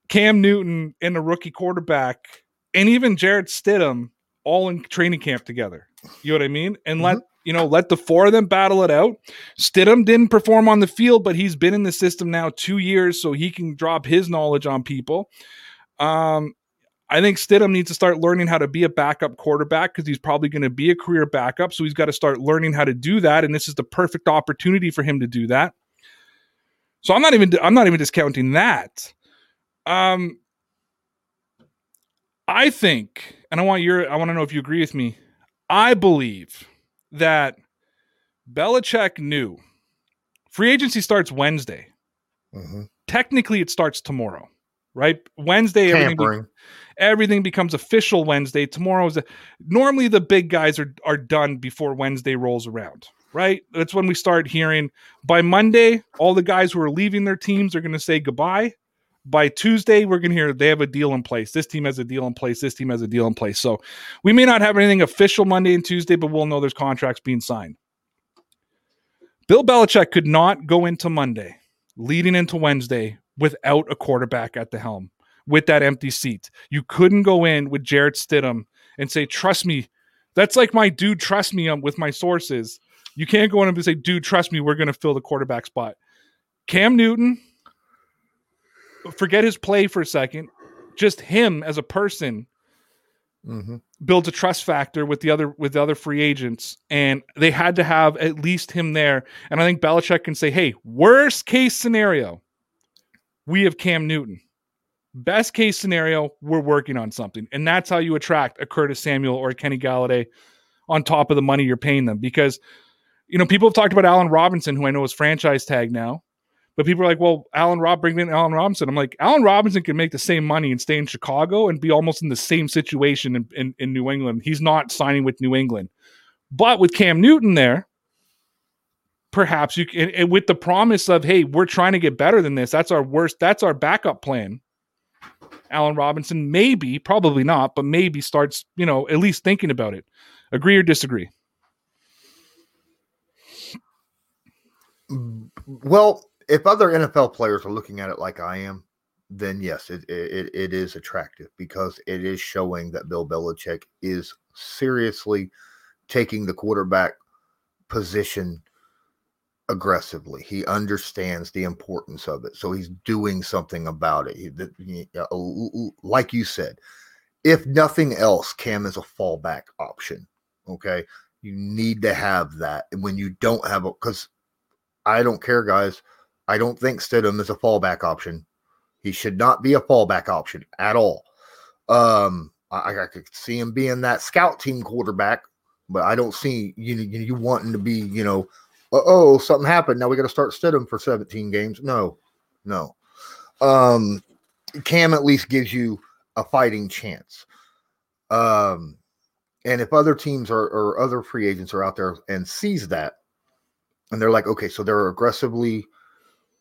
Cam Newton and a rookie quarterback and even Jarrett Stidham all in training camp together. You know what I mean? And let you know, let the four of them battle it out. Stidham didn't perform on the field, but he's been in the system now two years, so he can drop his knowledge on people. Um, I think Stidham needs to start learning how to be a backup quarterback because he's probably going to be a career backup. So he's got to start learning how to do that, and this is the perfect opportunity for him to do that. So I'm not even I'm not even discounting that. Um, I think, and I want your I want to know if you agree with me. I believe that Belichick knew free agency starts Wednesday. Mhm. Technically, it starts tomorrow, right? Wednesday, Tampering. everything becomes official Wednesday. Tomorrow is a, normally the big guys are are done before Wednesday rolls around, right? That's when we start hearing by Monday, all the guys who are leaving their teams are going to say goodbye. By Tuesday, we're going to hear they have a deal in place. This team has a deal in place. This team has a deal in place. So we may not have anything official Monday and Tuesday, but we'll know there's contracts being signed. Bill Belichick could not go into Monday, leading into Wednesday, without a quarterback at the helm with that empty seat. You couldn't go in with Jarrett Stidham and say, "Trust me." That's like my dude. Trust me um, with my sources. You can't go in and say, "Dude, trust me. We're going to fill the quarterback spot." Cam Newton, forget his play for a second. Just him as a person Mhm. builds a trust factor with the other with the other free agents, and they had to have at least him there. And I think Belichick can say, "Hey, worst case scenario, we have Cam Newton. Best case scenario, we're working on something, and that's how you attract a Curtis Samuel or a Kenny Golladay on top of the money you're paying them. Because you know people have talked about Allen Robinson, who I know is franchise tag now." But people are like, well, Allen Rob, bring in Allen Robinson. I'm like, Allen Robinson can make the same money and stay in Chicago and be almost in the same situation in, in, in New England. He's not signing with New England. But with Cam Newton there, perhaps you can, and with the promise of, hey, we're trying to get better than this. That's our worst, that's our backup plan. Allen Robinson, maybe, probably not, but maybe starts, you know, at least thinking about it. Agree or disagree? Well, if other NFL players are looking at it like I am, then yes, it, it it is attractive because it is showing that Bill Belichick is seriously taking the quarterback position aggressively. He understands the importance of it, so he's doing something about it. Like you said, if nothing else, Cam is a fallback option. Okay, you need to have that, when you don't have it, because I don't care, guys. I don't think Stidham is a fallback option. He should not be a fallback option at all. Um, I, I could see him being that scout team quarterback, but I don't see you, you wanting to be you know, oh something happened now we got to start Stidham for 17 games. No, no. Um, Cam at least gives you a fighting chance. Um, and if other teams are or other free agents are out there and sees that, and they're like, okay, so they're aggressively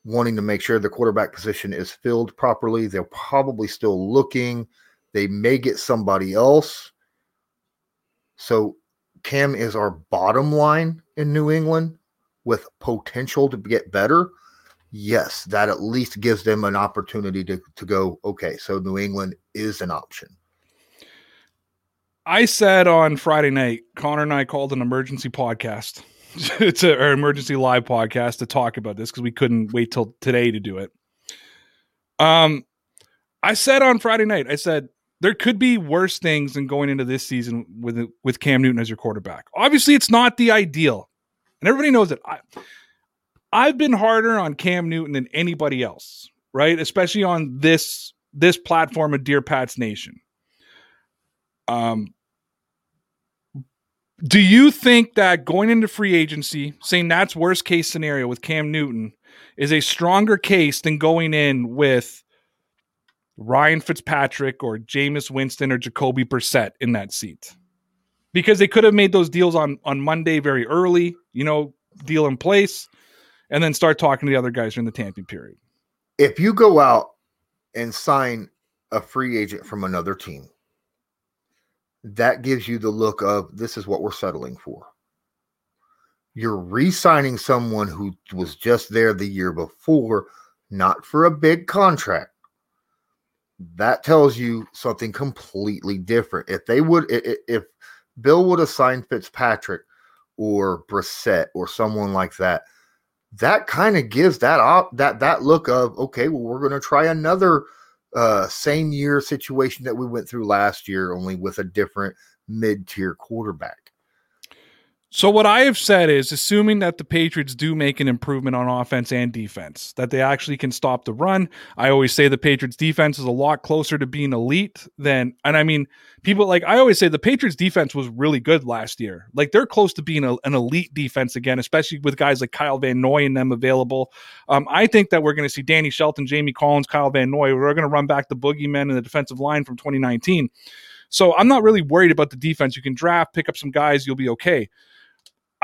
wanting to make sure the quarterback position is filled properly. They're probably still looking. They may get somebody else. So Cam is our bottom line in New England with potential to get better. Yes, that at least gives them an opportunity to, to go, okay, so New England is an option. I said on Friday night, Connor and I called an emergency podcast <laughs> it's an emergency live podcast to talk about this because we couldn't wait till today to do it. Um, I said on Friday night, I said there could be worse things than going into this season with with Cam Newton as your quarterback. Obviously, it's not the ideal, and everybody knows it. I, I've been harder on Cam Newton than anybody else, right? Especially on this this platform of Dear Pats Nation. Um, do you think that going into free agency, saying that's worst case scenario with Cam Newton, is a stronger case than going in with Ryan Fitzpatrick or Jameis Winston or Jacoby Brissett in that seat? Because they could have made those deals on on Monday very early, you know, deal in place, and then start talking to the other guys during the tamping period. If you go out and sign a free agent from another team that gives you the look of this is what we're settling for. You're re signing someone who was just there the year before, not for a big contract. That tells you something completely different. If they would, if Bill would have signed Fitzpatrick or Brissett or someone like that, that kind of gives that op, that that look of okay, well, we're going to try another uh, same year situation that we went through last year, only with a different mid tier quarterback. So what I have said is assuming that the Patriots do make an improvement on offense and defense, that they actually can stop the run. I always say the Patriots defense is a lot closer to being elite than and I mean people like I always say the Patriots defense was really good last year. Like they're close to being a, an elite defense again, especially with guys like Kyle Van Noy and them available. Um, I think that we're going to see Danny Shelton, Jamie Collins, Kyle Van Noy. We're going to run back the boogeymen in the defensive line from 2019. So I'm not really worried about the defense. You can draft, pick up some guys, you'll be okay.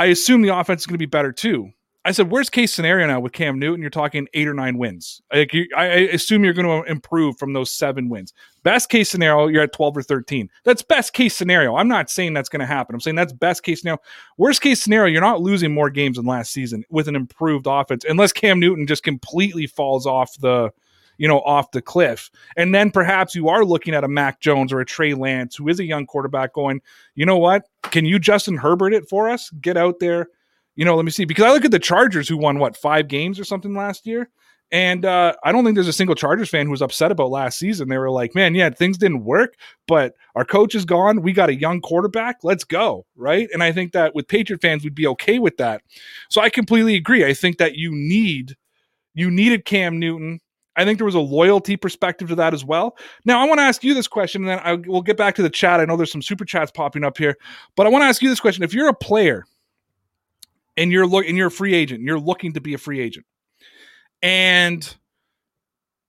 I assume the offense is going to be better too. I said, worst case scenario now with Cam Newton, you're talking eight or nine wins. Like you, I assume you're going to improve from those seven wins. Best case scenario, you're at 12 or 13. That's best case scenario. I'm not saying that's going to happen. I'm saying that's best case scenario. Worst case scenario, you're not losing more games than last season with an improved offense, unless Cam Newton just completely falls off the you know, off the cliff. And then perhaps you are looking at a Mac Jones or a Trey Lance, who is a young quarterback, going, you know what? Can you Justin Herbert it for us? Get out there. You know, let me see. Because I look at the Chargers who won what, five games or something last year? And uh, I don't think there's a single Chargers fan who was upset about last season. They were like, man, yeah, things didn't work, but our coach is gone. We got a young quarterback. Let's go. Right. And I think that with Patriot fans, we'd be okay with that. So I completely agree. I think that you need, you needed Cam Newton I think there was a loyalty perspective to that as well. Now, I want to ask you this question, and then I will get back to the chat. I know there's some super chats popping up here, but I want to ask you this question: If you're a player and you're look and you're a free agent, you're looking to be a free agent, and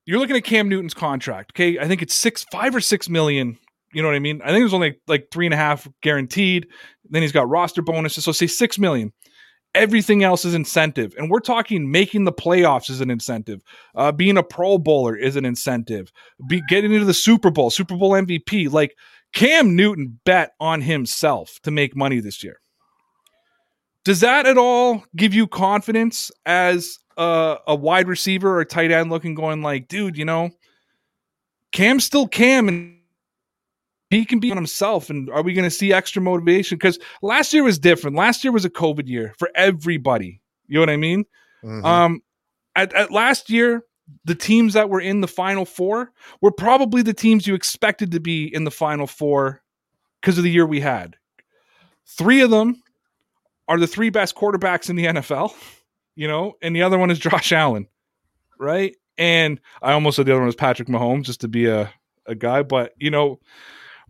you're looking at Cam Newton's contract, okay? I think it's six, five or six million. You know what I mean? I think there's only like three and a half guaranteed. Then he's got roster bonuses, so say six million. Everything else is incentive. And we're talking making the playoffs is an incentive. Uh, being a Pro Bowler is an incentive. Be, getting into the Super Bowl, Super Bowl MVP. Like Cam Newton bet on himself to make money this year. Does that at all give you confidence as uh, a wide receiver or tight end looking, going like, dude, you know, Cam's still Cam, and he can be on himself. And are we going to see extra motivation? Because last year was different. Last year was a COVID year for everybody. You know what I mean? Mhm. Um, at, at last year, the teams that were in the final four were probably the teams you expected to be in the final four because of the year we had. Three of them are the three best quarterbacks in the NFL, you know, and the other one is Josh Allen, right? And I almost said the other one was Patrick Mahomes just to be a, a guy, but you know,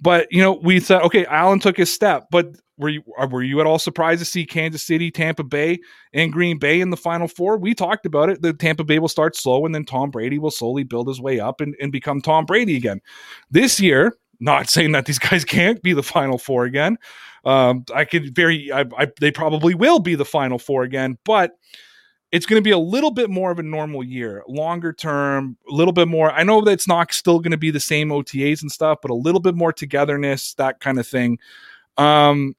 but you know, we said okay, Allen took his step, but were you were you at all surprised to see Kansas City, Tampa Bay, and Green Bay in the final four? We talked about it. The Tampa Bay will start slow, and then Tom Brady will slowly build his way up and, and become Tom Brady again. This year, not <laughs> saying that these guys can't be the final four again. Um, I could very, I, I, they probably will be the final four again, but it's going to be a little bit more of a normal year, longer term, a little bit more. I know that it's not still going to be the same OTAs and stuff, but a little bit more togetherness, that kind of thing. Um,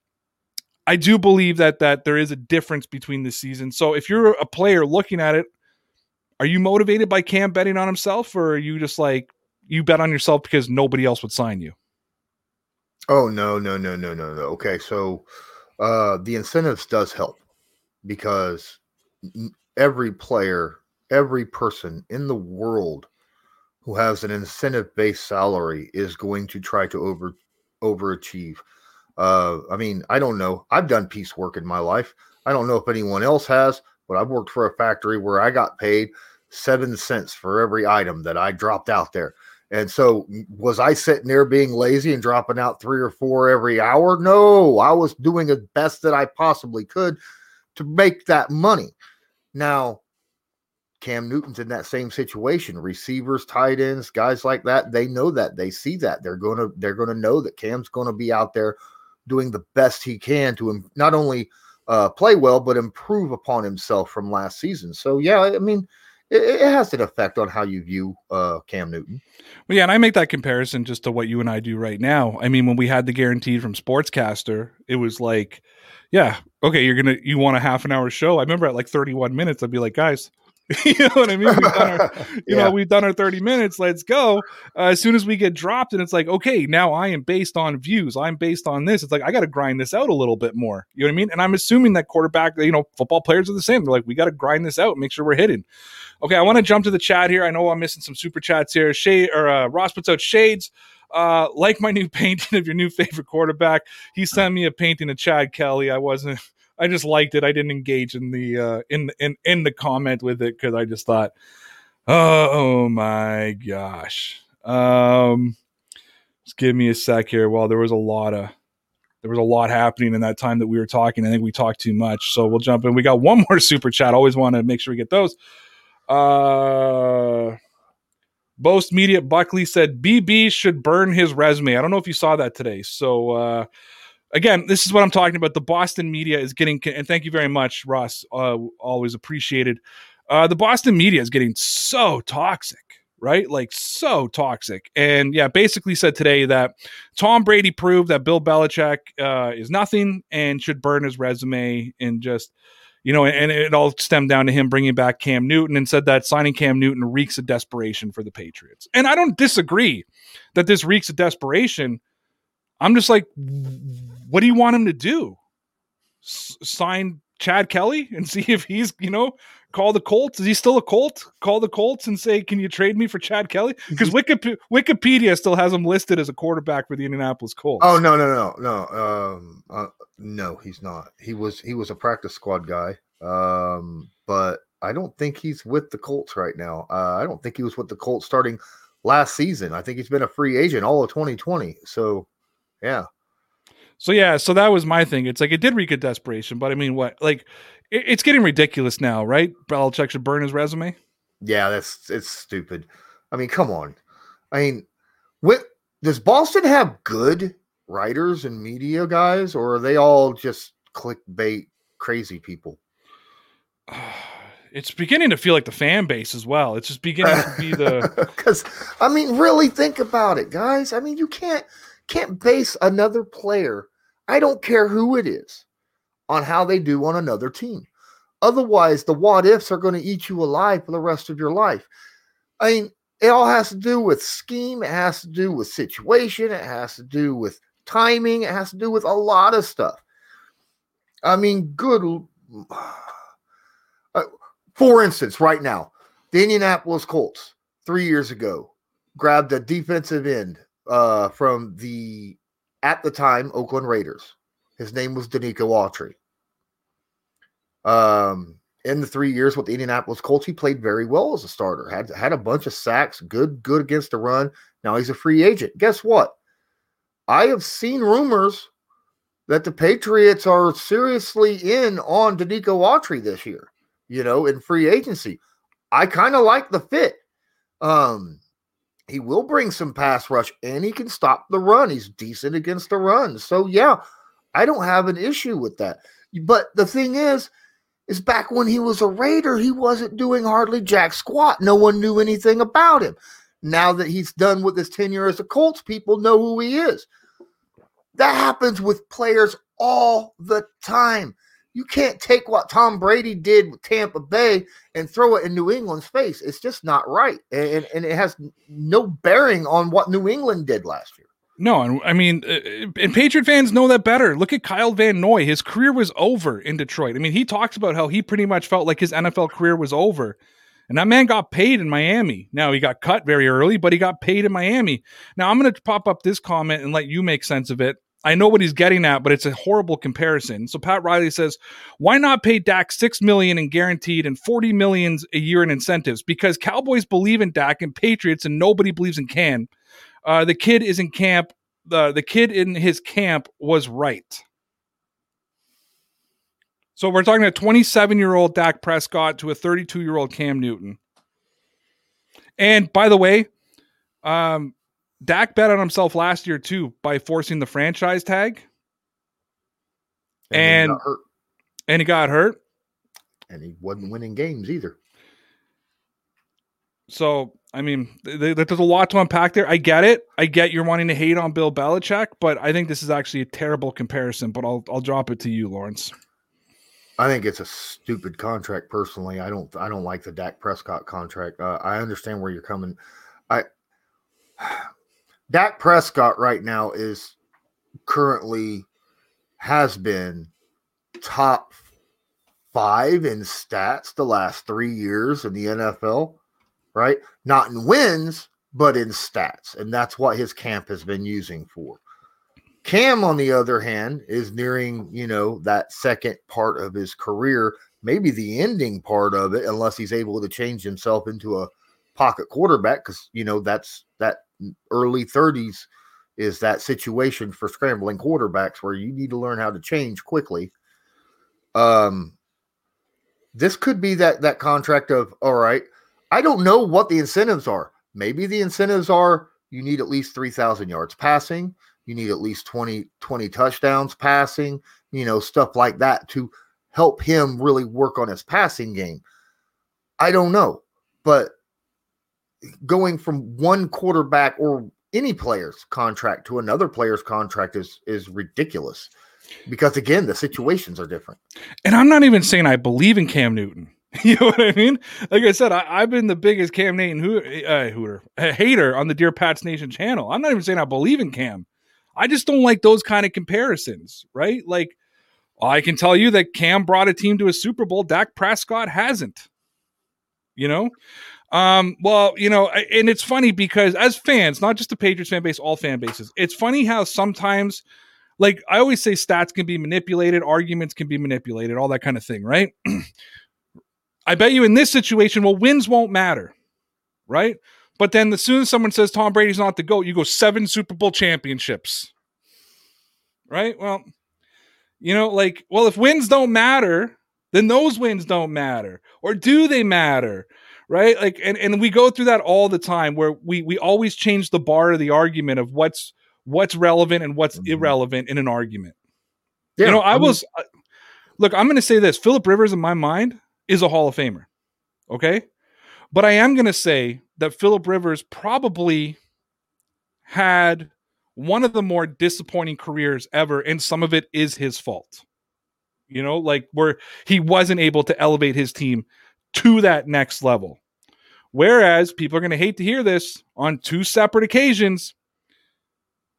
I do believe that that there is a difference between the seasons. So if you're a player looking at it, are you motivated by Cam betting on himself, or are you just like you bet on yourself because nobody else would sign you? Oh no, no, no, no, no, no. Okay, so uh the incentives does help because every player, every person in the world who has an incentive-based salary is going to try to over overachieve. Uh I mean, I don't know. I've done piecework in my life. I don't know if anyone else has, but I've worked for a factory where I got paid 7 cents for every item that I dropped out there. And so, was I sitting there being lazy and dropping out three or four every hour? No, I was doing the best that I possibly could to make that money. Now, Cam Newton's in that same situation. Receivers, tight ends, guys like that, they know that. They see that. They're gonna they're gonna know that Cam's gonna be out there doing the best he can to not only uh, play well but improve upon himself from last season. So yeah, I mean, it, it has an effect on how you view uh, Cam Newton. Well, yeah, and I make that comparison just to what you and I do right now. I mean, when we had the guaranteed from Sportscaster, it was like, yeah, okay, you're gonna you want a half an hour show. I remember at like 31 minutes, I'd be like, guys, <laughs> you know what I mean? We've done our, <laughs> you Yeah. know, we've done our 30 minutes. Let's go. Uh, as soon as we get dropped, and it's like, okay, now I am based on views. I'm based on this. It's like I got to grind this out a little bit more. You know what I mean? And I'm assuming that quarterback, you know, football players are the same. They're like, we got to grind this out, make sure we're hitting. Okay, I want to jump to the chat here. I know I'm missing some super chats here. Shade or uh, Ross puts out shades. Uh, like my new <laughs> painting of your new favorite quarterback. He sent me a painting of Chad Kelly. I wasn't. I just liked it. I didn't engage in the uh, in in in the comment with it because I just thought, oh, my gosh. Um, just give me a sec here. Well, there was a lot of there was a lot happening in that time that we were talking. I think we talked too much, so we'll jump in. We got one more <laughs> super chat. Always want to make sure we get those. Uh, Boast Media Buckley said BB should burn his resume. I don't know if you saw that today. So uh, again, this is what I'm talking about. The Boston media is getting, and thank you very much, Ross. Uh, always appreciated. Uh, the Boston media is getting so toxic, right? Like so toxic. And yeah, basically said today that Tom Brady proved that Bill Belichick uh, is nothing and should burn his resume and just you know, and it all stemmed down to him bringing back Cam Newton and said that signing Cam Newton reeks of desperation for the Patriots. And I don't disagree that this reeks of desperation. I'm just like, what do you want him to do? S- sign Chad Kelly and <laughs> see if he's, you know, call the Colts. Is he still a Colt? Call the Colts and say, can you trade me for Chad Kelly? Because Wikip- Wikipedia still has him listed as a quarterback for the Indianapolis Colts. Oh no, no, no, no. Um, uh, no, he's not. He was he was a practice squad guy. Um, but I don't think he's with the Colts right now. Uh, I don't think he was with the Colts starting last season. I think he's been a free agent all of 2020. So, yeah. So yeah, so that was my thing. It's like it did reek of desperation, but I mean, what? Like, it's getting ridiculous now, right? Belichick should burn his resume. Yeah, that's it's stupid. I mean, come on. I mean, what does Boston have good writers and media guys, or are they all just clickbait crazy people? <sighs> It's beginning to feel like the fan base as well. It's just beginning to be the <laughs> because I mean, really think about it, guys. I mean, you can't can't base another player. I don't care who it is on how they do on another team. Otherwise, the what ifs are going to eat you alive for the rest of your life. I mean, it all has to do with scheme, it has to do with situation, it has to do with timing, it has to do with a lot of stuff. I mean, good. Uh, for instance, right now, the Indianapolis Colts three years ago grabbed a defensive end uh, from the at the time Oakland Raiders. His name was Denico Autry. Um, in the three years with the Indianapolis Colts, he played very well as a starter. had had a bunch of sacks, good good against the run. Now he's a free agent. Guess what? I have seen rumors that the Patriots are seriously in on Denico Autry this year. You know, in free agency, I kind of like the fit. Um, he will bring some pass rush and he can stop the run. He's decent against the run. So yeah, I don't have an issue with that. But the thing is, is back when he was a Raider, he wasn't doing hardly jack squat. No one knew anything about him. Now that he's done with his tenure as a Colts, people know who he is. That happens with players all the time. You can't take what Tom Brady did with Tampa Bay and throw it in New England's face. It's just not right. And, and it has no bearing on what New England did last year. No, and I mean, uh, uh, and Patriot fans know that better. Look at Kyle Van Noy; his career was over in Detroit. I mean, he talks about how he pretty much felt like his NFL career was over, and that man got paid in Miami. Now he got cut very early, but he got paid in Miami. Now I'm going to pop up this comment and let you make sense of it. I know what he's getting at, but it's a horrible comparison. So Pat Riley says, "Why not pay Dak six million in guaranteed and forty millions a year in incentives? Because Cowboys believe in Dak and Patriots, and nobody believes in Can." Uh, the kid is in camp. The the kid in his camp was right. So we're talking a 27 year old Dak Prescott to a 32 year old Cam Newton. And by the way, um, Dak bet on himself last year too by forcing the franchise tag. And and he and he, got hurt. And he wasn't winning games either. So I mean, th- there's a lot to unpack there. I get it. I get you're wanting to hate on Bill Belichick, but I think this is actually a terrible comparison. But I'll I'll drop it to you, Lawrence. I think it's a stupid contract. Personally, I don't I don't like the Dak Prescott contract. Uh, I understand where you're coming. I <sighs> Dak Prescott right now is currently has been top five in stats the last three years in the NFL right? Not in wins, but in stats. And that's what his camp has been using for. Cam, on the other hand, is nearing, you know, that second part of his career, maybe the ending part of it, unless he's able to change himself into a pocket quarterback, because, you know, that's that early 30s is that situation for scrambling quarterbacks where you need to learn how to change quickly. Um, this could be that that contract of all right, I don't know what the incentives are. Maybe the incentives are you need at least 3,000 yards passing, you need at least 20, 20 touchdowns passing, you know, stuff like that to help him really work on his passing game. I don't know. But going from one quarterback or any player's contract to another player's contract is is ridiculous because again the situations are different and i'm not even saying i believe in cam newton <laughs> You know what I mean? Like I said, I, have been the biggest Cam Newton ho- uh, hooter, hater on the Dear Pats Nation channel. I'm not even saying I believe in Cam. I just don't like those kind of comparisons, right? Like, I can tell you that Cam brought a team to a Super Bowl. Dak Prescott hasn't. You know, um, well, you know, and it's funny because as fans, not just the Patriots fan base, all fan bases, it's funny how sometimes, like I always say, stats can be manipulated, arguments can be manipulated, all that kind of thing, right? <clears throat> I bet you in this situation, well, wins won't matter, right? But then as soon as someone says Tom Brady's not the GOAT, you go seven Super Bowl championships. Right? Well, you know, like, well, if wins don't matter, then those wins don't matter. Or do they matter? Right? Like, and, and we go through that all the time where we we always change the bar of the argument of what's what's relevant and what's mm-hmm. irrelevant in an argument. Yeah, you know, I, I mean, was look, I'm gonna say this. Philip Rivers in my mind is a Hall of Famer. Okay. But I am going to say that Philip Rivers probably had one of the more disappointing careers ever, and some of it is his fault. you know, like where he wasn't able to elevate his team to that next level. Whereas people are going to hate to hear this on two separate occasions,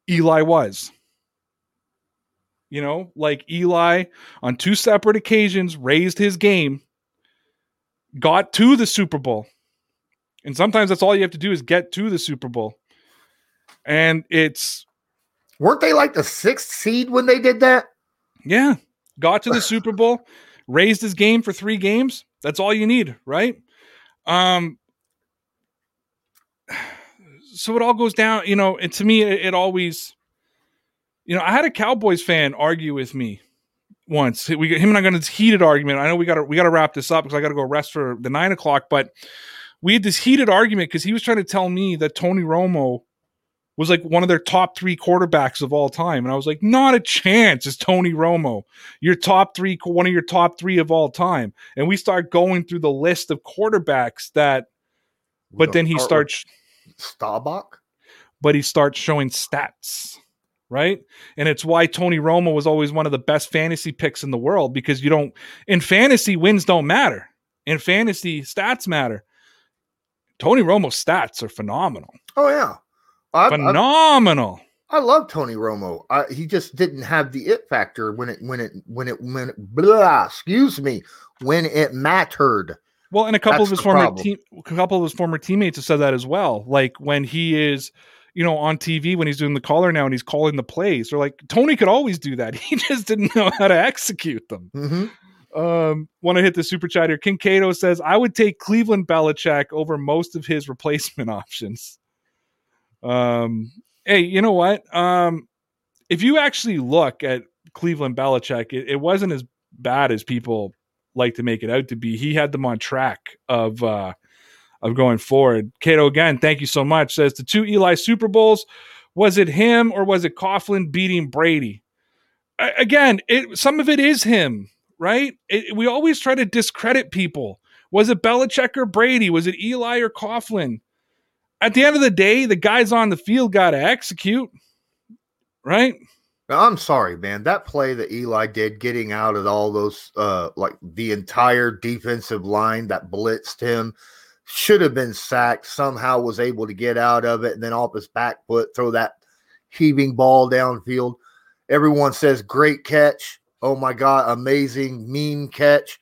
Eli was. You know, like Eli on two separate occasions raised his game, got to the Super Bowl. And sometimes that's all you have to do is get to the Super Bowl. And it's weren't they like the sixth seed when they did that? Yeah. Got to the <laughs> Super Bowl, raised his game for three games. That's all you need, right? Um so it all goes down, you know, and to me it, it always you know, I had a Cowboys fan argue with me once. We get him and I got this heated argument. I know we got to we got to wrap this up because I got to go rest for the nine o'clock. But we had this heated argument because he was trying to tell me that Tony Romo was like one of their top three quarterbacks of all time, and I was like, not a chance. Is Tony Romo your top three, one of your top three of all time? And we start going through the list of quarterbacks that, but then he starts Staubach, but he starts showing stats right? And it's why Tony Romo was always one of the best fantasy picks in the world because you don't in fantasy wins don't matter. In fantasy stats matter. Tony Romo's stats are phenomenal. Oh yeah. I, phenomenal. I, I, love Tony Romo. I, he just didn't have the it factor when it when it when it when it, blah, excuse me when it mattered. Well, and a couple That's of his former team, a couple of his former teammates have said that as well. Like when he is you know, on TV when he's doing the caller now and he's calling the plays. They're like, Tony could always do that. <laughs> He just didn't know how to execute them. Mm-hmm. Um, want to hit the super chat here. King Cato says, I would take Cleveland Belichick over most of his replacement <laughs> options. Um, hey, you know what? Um, if you actually look at Cleveland Belichick, it, it wasn't as bad as people like to make it out to be. He had them on track of uh of going forward. Cato, again, thank you so much. Says the two Eli Super Bowls, was it him or was it Coughlin beating Brady? I, again, it, some of it is him, right? It, we always try to discredit people. Was it Belichick or Brady? Was it Eli or Coughlin? At the end of the day, the guys on the field got to execute, right? I'm sorry, man. That play that Eli did, getting out of all those, uh, like the entire defensive line that blitzed him, should have been sacked, somehow was able to get out of it, and then off his back foot, throw that heaving ball downfield. Everyone says, Great catch. Oh my God, amazing, mean catch.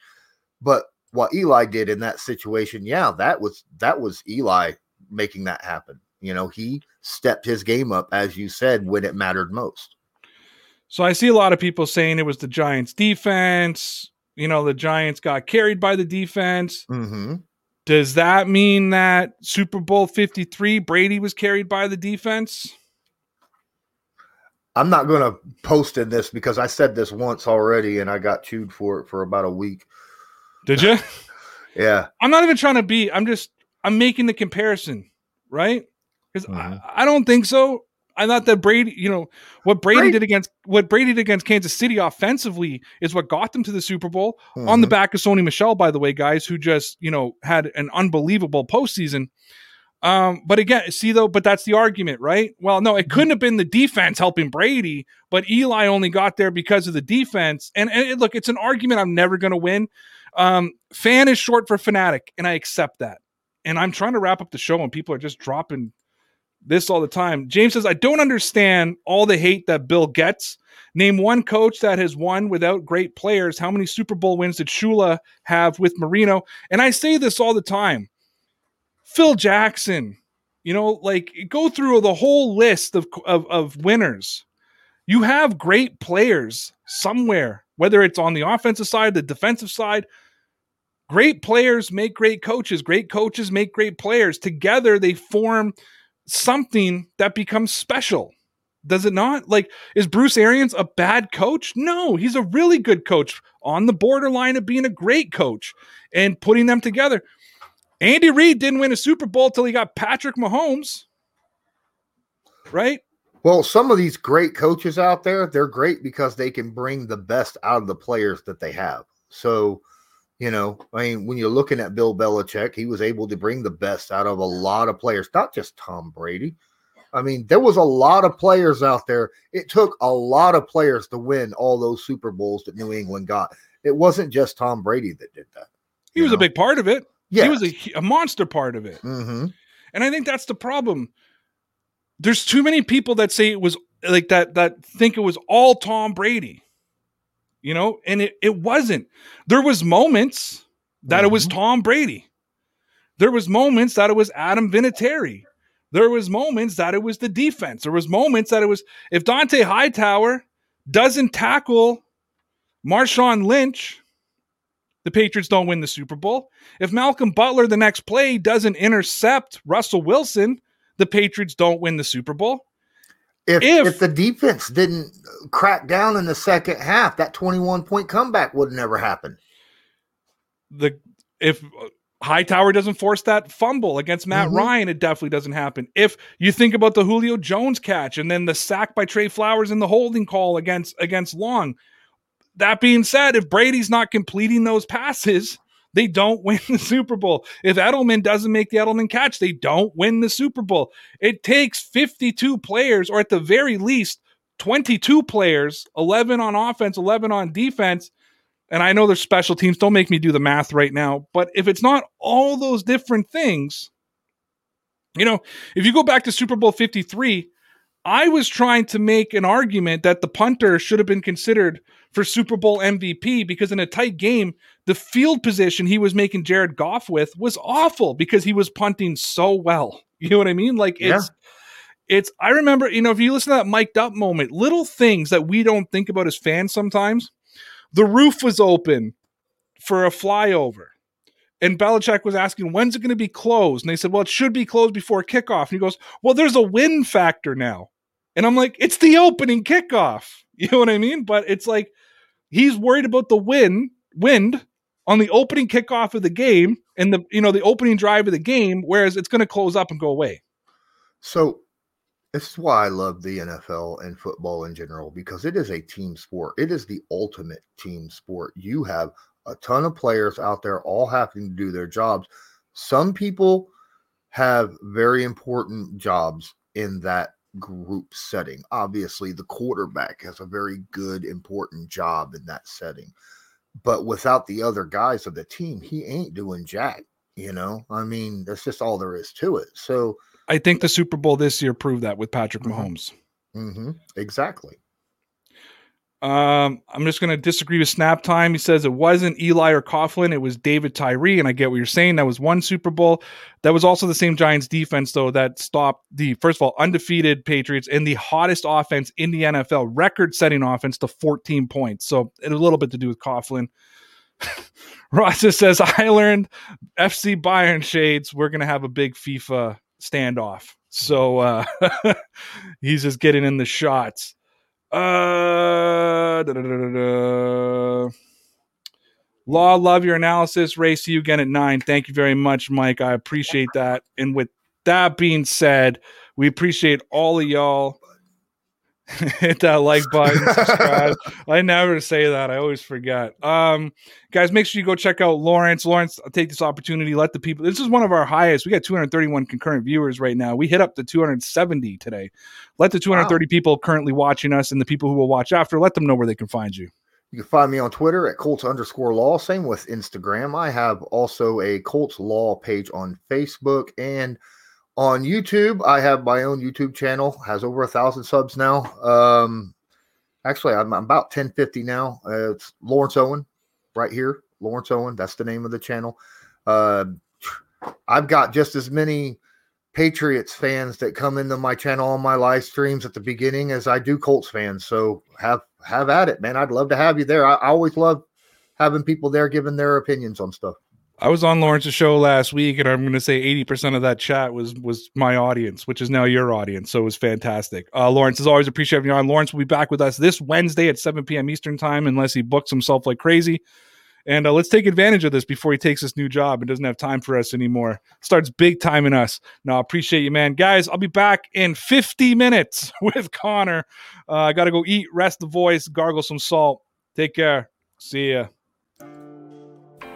But what Eli did in that situation, yeah, that was that was Eli making that happen. You know, he stepped his game up, as you said, when it mattered most. So I see a lot of people saying it was the Giants defense. You know, the Giants got carried by the defense. Mm-hmm. Does that mean that Super Bowl 53 Brady was carried by the defense? I'm not going to post in this because I said this once already and I got chewed for it for about a week. Did you? <laughs> yeah. I'm not even trying to be, I'm just, I'm making the comparison, right? Because mm-hmm. I, I don't think so. I thought that Brady, you know, what Brady, Brady, did against what Brady did against Kansas City offensively is what got them to the Super Bowl mm-hmm. on the mm-hmm. back of Sony Michel, by the way, guys, who just, you know, had an unbelievable postseason. Um, but again, see though, but that's the argument, right? Well, no, it couldn't have been the defense helping Brady, but Eli only got there because of the defense. And, and it, look, it's an argument I'm never going to win. Um, fan is short for fanatic, and I accept that. And I'm trying to wrap up the show, and people are just dropping this all the time. James says, I don't understand all the hate that Bill gets. Name one coach that has won without great players. How many Super Bowl wins did Shula have with Marino? And I say this all the time. Phil Jackson, you know, like go through the whole list of, of, of winners. You have great players somewhere, whether it's on the offensive side, the defensive side. Great players make great coaches. Great coaches make great players. Together, they form something that becomes special. Does it not? Like, is Bruce Arians a bad coach? No, he's a really good coach on the borderline of being a great coach and putting them together. Andy Reid didn't win a Super Bowl till he got Patrick Mahomes, right? Well, some of these great coaches out there, they're great because they can bring the best out of the players that they have. So, you know, I mean, when you're looking at Bill Belichick, he was able to bring the best out of a lot of players, not just Tom Brady. I mean, there was a lot of players out there. It took a lot of players to win all those Super Bowls that New England got. It wasn't just Tom Brady that did that. He was know? a big part of it. Yeah. He was a, a monster part of it. hmm And I think that's the problem. There's too many people that say it was like that that think it was all Tom Brady. You know, and it, it wasn't. There was moments that it was Mhm. Tom Brady. There was moments that it was Adam Vinatieri. There was moments that it was the defense. There was moments that it was if Dont'a Hightower doesn't tackle Marshawn Lynch, the Patriots don't win the Super Bowl. If Malcolm Butler the next play doesn't intercept Russell Wilson, the Patriots don't win the Super Bowl. If, If- if the defense didn't crack down in the second half, that 21 point comeback would never happen. The if Hightower doesn't force that fumble against Matt Mhm. Ryan, it definitely doesn't happen. If you think about the Julio Jones catch and then the sack by Trey Flowers in the holding call against against Long. That being said, if Brady's not completing those passes, they don't win the Super Bowl. If Edelman doesn't make the Edelman catch, they don't win the Super Bowl. It takes 52 players, or at the very least, 22 players, 11 on offense, 11 on defense. And I know there's special teams. Don't make me do the math right now. But if it's not all those different things, you know, if you go back to Super Bowl 53, I was trying to make an argument that the punter should have been considered for Super Bowl MVP because in a tight game, the field position he was making Jared Goff with was awful because he was punting so well. <laughs> You know what I mean? Like it's it's I remember, you know, if you listen to that mic'd up moment, little things that we don't think about as fans sometimes. The roof was open for a flyover. And Belichick was asking, when's it going to be closed? And they said, well, it should be closed before kickoff. And he goes, well, there's a wind factor now. And I'm like, it's the opening kickoff. <laughs> You know what I mean? But it's like he's worried about the wind, wind on the opening kickoff of the game and the you know the opening drive of the game, whereas it's going to close up and go away. So this is why I love the NFL and football in general because it is a team sport. It is the ultimate team sport. You have a ton of players out there all having to do their jobs. Some people have very important jobs in that group setting. Obviously, the quarterback has a very good, important job in that setting. But without the other guys of the team, he ain't doing jack. You know, I mean, that's just all there is to it. So, I think the Super Bowl this year proved that with Patrick Mhm. Mahomes. hmm exactly. Um, I'm just going to disagree with Snap Time. He says it wasn't Eli or Coughlin, it was David Tyree, and I get what you're saying. That was one Super Bowl. That was also the same Giants defense, though, that stopped the first of all undefeated Patriots and the hottest offense in the NFL, record-setting offense to 14 points. So it had a little bit to do with Coughlin. <laughs> Ross just says I learned FC Bayern shades. We're going to have a big FIFA standoff. So uh, <laughs> he's just getting in the shots. Uh, da-da-da-da-da. Law, love your analysis. Ray, see you again at nine. Thank you very much, Mike. I appreciate that. And with that being said, we appreciate all of y'all. <laughs> Hit that like button, subscribe. <laughs> I never say that. I always forget. Um, guys, make sure you go check out Lawrence. Lawrence, I'll take this opportunity. Let the people. This is one of our highest. We got 231 concurrent viewers right now. We hit up the 270 today. Let the 230 people currently watching us and the people who will watch after. Let them know where they can find you. You can find me on Twitter at Colts underscore law. Same with Instagram. I have also a Colts law page on Facebook and on YouTube. I have my own YouTube channel, has over a thousand subs now. Um, actually, I'm, I'm about 1050 now. Uh, it's Lawrence Owen right here. Lawrence Owen. That's the name of the channel. Uh, I've got just as many Patriots fans that come into my channel on my live streams at the beginning as I do Colts fans. So have have at it, man. I'd love to have you there. I, I always love having people there giving their opinions on stuff. I was on Lawrence's show last week, and I'm going to say 80% of that chat was was my audience, which is now your audience. So it was fantastic. Uh, Lawrence, as always, appreciate having you on. Lawrence will be back with us this Wednesday at 7 p.m. Eastern Time, unless he books himself like crazy. And uh, let's take advantage of this before he takes this new job and doesn't have time for us anymore. Starts big time in us. No, I appreciate you, man. Guys, I'll be back in 50 minutes <laughs> with Connor. Uh, I got to go eat, rest the voice, gargle some salt. Take care. See ya.